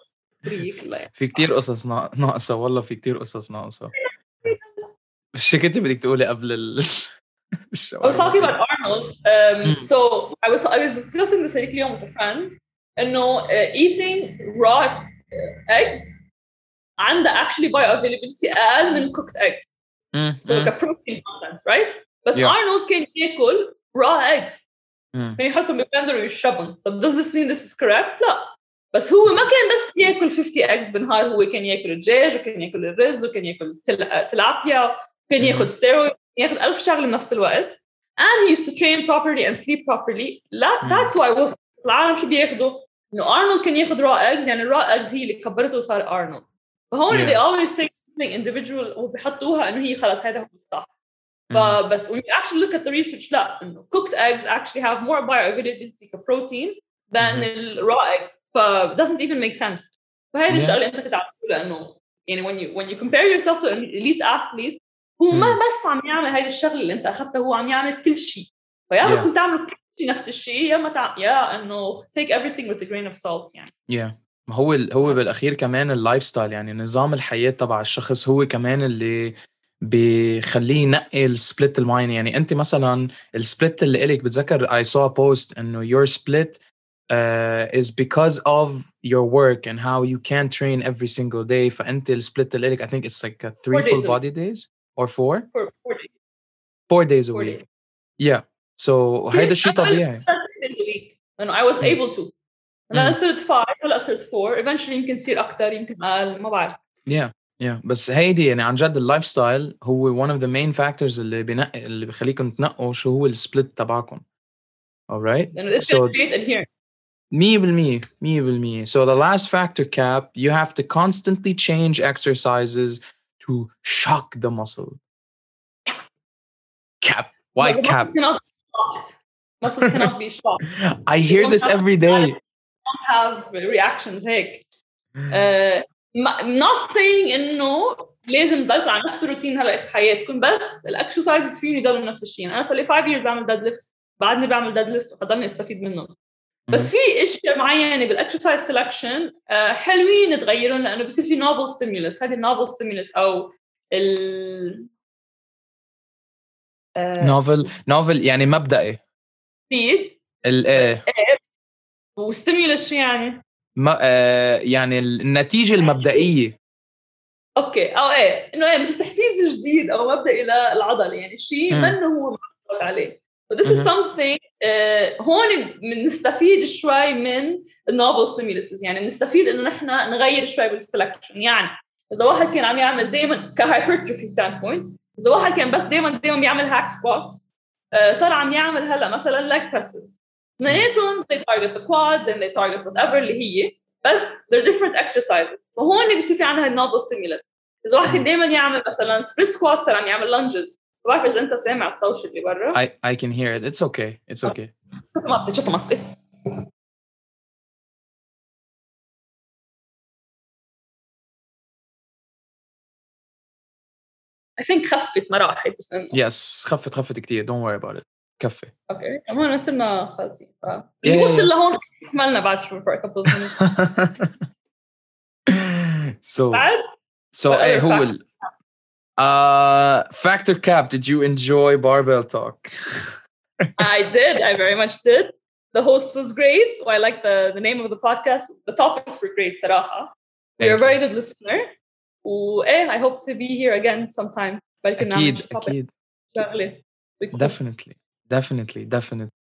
لا. في كتير قصص نا- ناقصة والله في كتير قصص ناقصة شو كنت بدك تقولي قبل ال I was talking about Arnold. Um, Mm. So I was I was discussing this هذيك اليوم with a friend انه uh, eating raw uh, eggs عندها actually bioavailability اقل من cooked eggs. Mm, So mm, like a protein content, right? بس Yeah. Arnold كان ياكل raw eggs mm. كان يحطهم بالبلندر ويشربهم. طب does this mean this is correct؟ لا. بس هو ما كان بس ياكل 50 eggs بالنهار هو كان ياكل الدجاج وكان ياكل الرز وكان ياكل تل- تلابيا كان Mhm. ياخذ ستيرويد ياخذ ألف شغله بنفس الوقت and he used to train properly and sleep properly لا Mhm. that's why was العالم شو بياخذوا انه ارنولد كان ياخذ raw eggs يعني الرا eggs هي اللي كبرته وصار ارنولد فهون Yeah. they always say something individual وبيحطوها انه هي خلص هذا هو الصح Mhm. فبس when you actually look at the research لا انه cooked eggs actually have more bioavailability كبروتين than Mhm. ال raw eggs ف doesn't even make sense فهذه Yeah. الشغله انت كنت عم تقولها انه يعني when you when you compare yourself to an elite athlete هو ما. بس عم يعمل هذه الشغله اللي انت اخذتها هو عم يعمل كل شيء فيا Yeah. ممكن تعمل كل شيء نفس الشيء يا ما تعمل يا إنه take everything with a grain of salt يعني Yeah. ما هو ال- هو بالأخير كمان اللايف ستايل يعني نظام الحياة تبع الشخص هو كمان اللي بخليه ينقي السبليت المعين يعني أنت مثلا السبليت اللي إلك بتذكر saw a post إنه your split uh, is because of your work and how you can't train every single day فأنت السبليت اللي إلك I think it's like uh, three full a body days or four? Four, four, days. four days a four week. Days. Yeah. So how did you do that? Four days a week, انه I was mm. able to. And mm. I started five I started four eventually you يمكن يصير أكتر يمكن اقل ما Yeah. Yeah. بس هيدي يعني عن جد اللايف ستايل هو one of the main factors اللي بنقي اللي بخليكم تنقوا شو هو السبلت تبعكم. Alright. So, مية بالمية مية بالمية. So the last fact or cap, you have to constantly change exercises to shock the muscle. Cap. Why But the cap? muscles cannot be shocked muscles cannot be shocked I hear this every day. don't have reactions هيك uh, ما- not saying انه لازم تضلكم على نفس الروتين هلا في حياتكم بس الاكسرسايزز فيهم يضلوا نفس الشيء يعني انا صار لي 5 years بعمل ديد ليفت بعدني بعمل ديد ليفت وحضرني استفيد منهم بس في إشياء معينة بالاكسرسايز سelection آه، حلوين تغيرون لأنه بصير في نوفل ستيمولس هذه النوفل ستيمولس أو ال آه، نوفل نوفل يعني مبدئي. speed ال إيه وستيمولس شو يعني؟ ما آه يعني النتيجة المبدئية. أوكي. أو إيه إنه إيه مثل تحفيز جديد أو مبدئي للعضله يعني شيء. منه هو معتمد عليه. This is مهم. something uh, هون بنستفيد شوي من النوفل ستيمولسز يعني بنستفيد إنه نحن نغير شوي بالسلكشن يعني إذا واحد كان عم يعمل دائما كهايبرتروفي ستاند بوينت إذا واحد كان بس دائما دائما بيعمل هاك سكواتس صار عم يعمل هلأ مثلا leg presses. اثنيناتهم they target the quads and they target whatever اللي هي بس they're different exercises. فهون بصير في عندها النوفل ستيمولس إذا واحد كان دائما يعمل مثلا سبريت سكوات صار عم يعمل لانجز بعرف اذا أنت سامع الطوش اللي برا I I can hear it. It's okay. It's okay. شو طمطي شو طمطي I think خفت ما راحت بس انه Yes خفت خفت كتير. Don't worry about it. كفي. أوكي كمان صرنا خالصين ف اللي وصل. لهون كملنا بعد شوي for a couple of minutes so بعد so who will Uh, Fact or cap, did you enjoy Barbell Talk? I did. I very much did. The host was great. I like the, the name of the podcast. The topics were great, Saraha. You're a very good listener. eh I hope to be here again sometime. أكيد, can Definitely, definitely, definitely.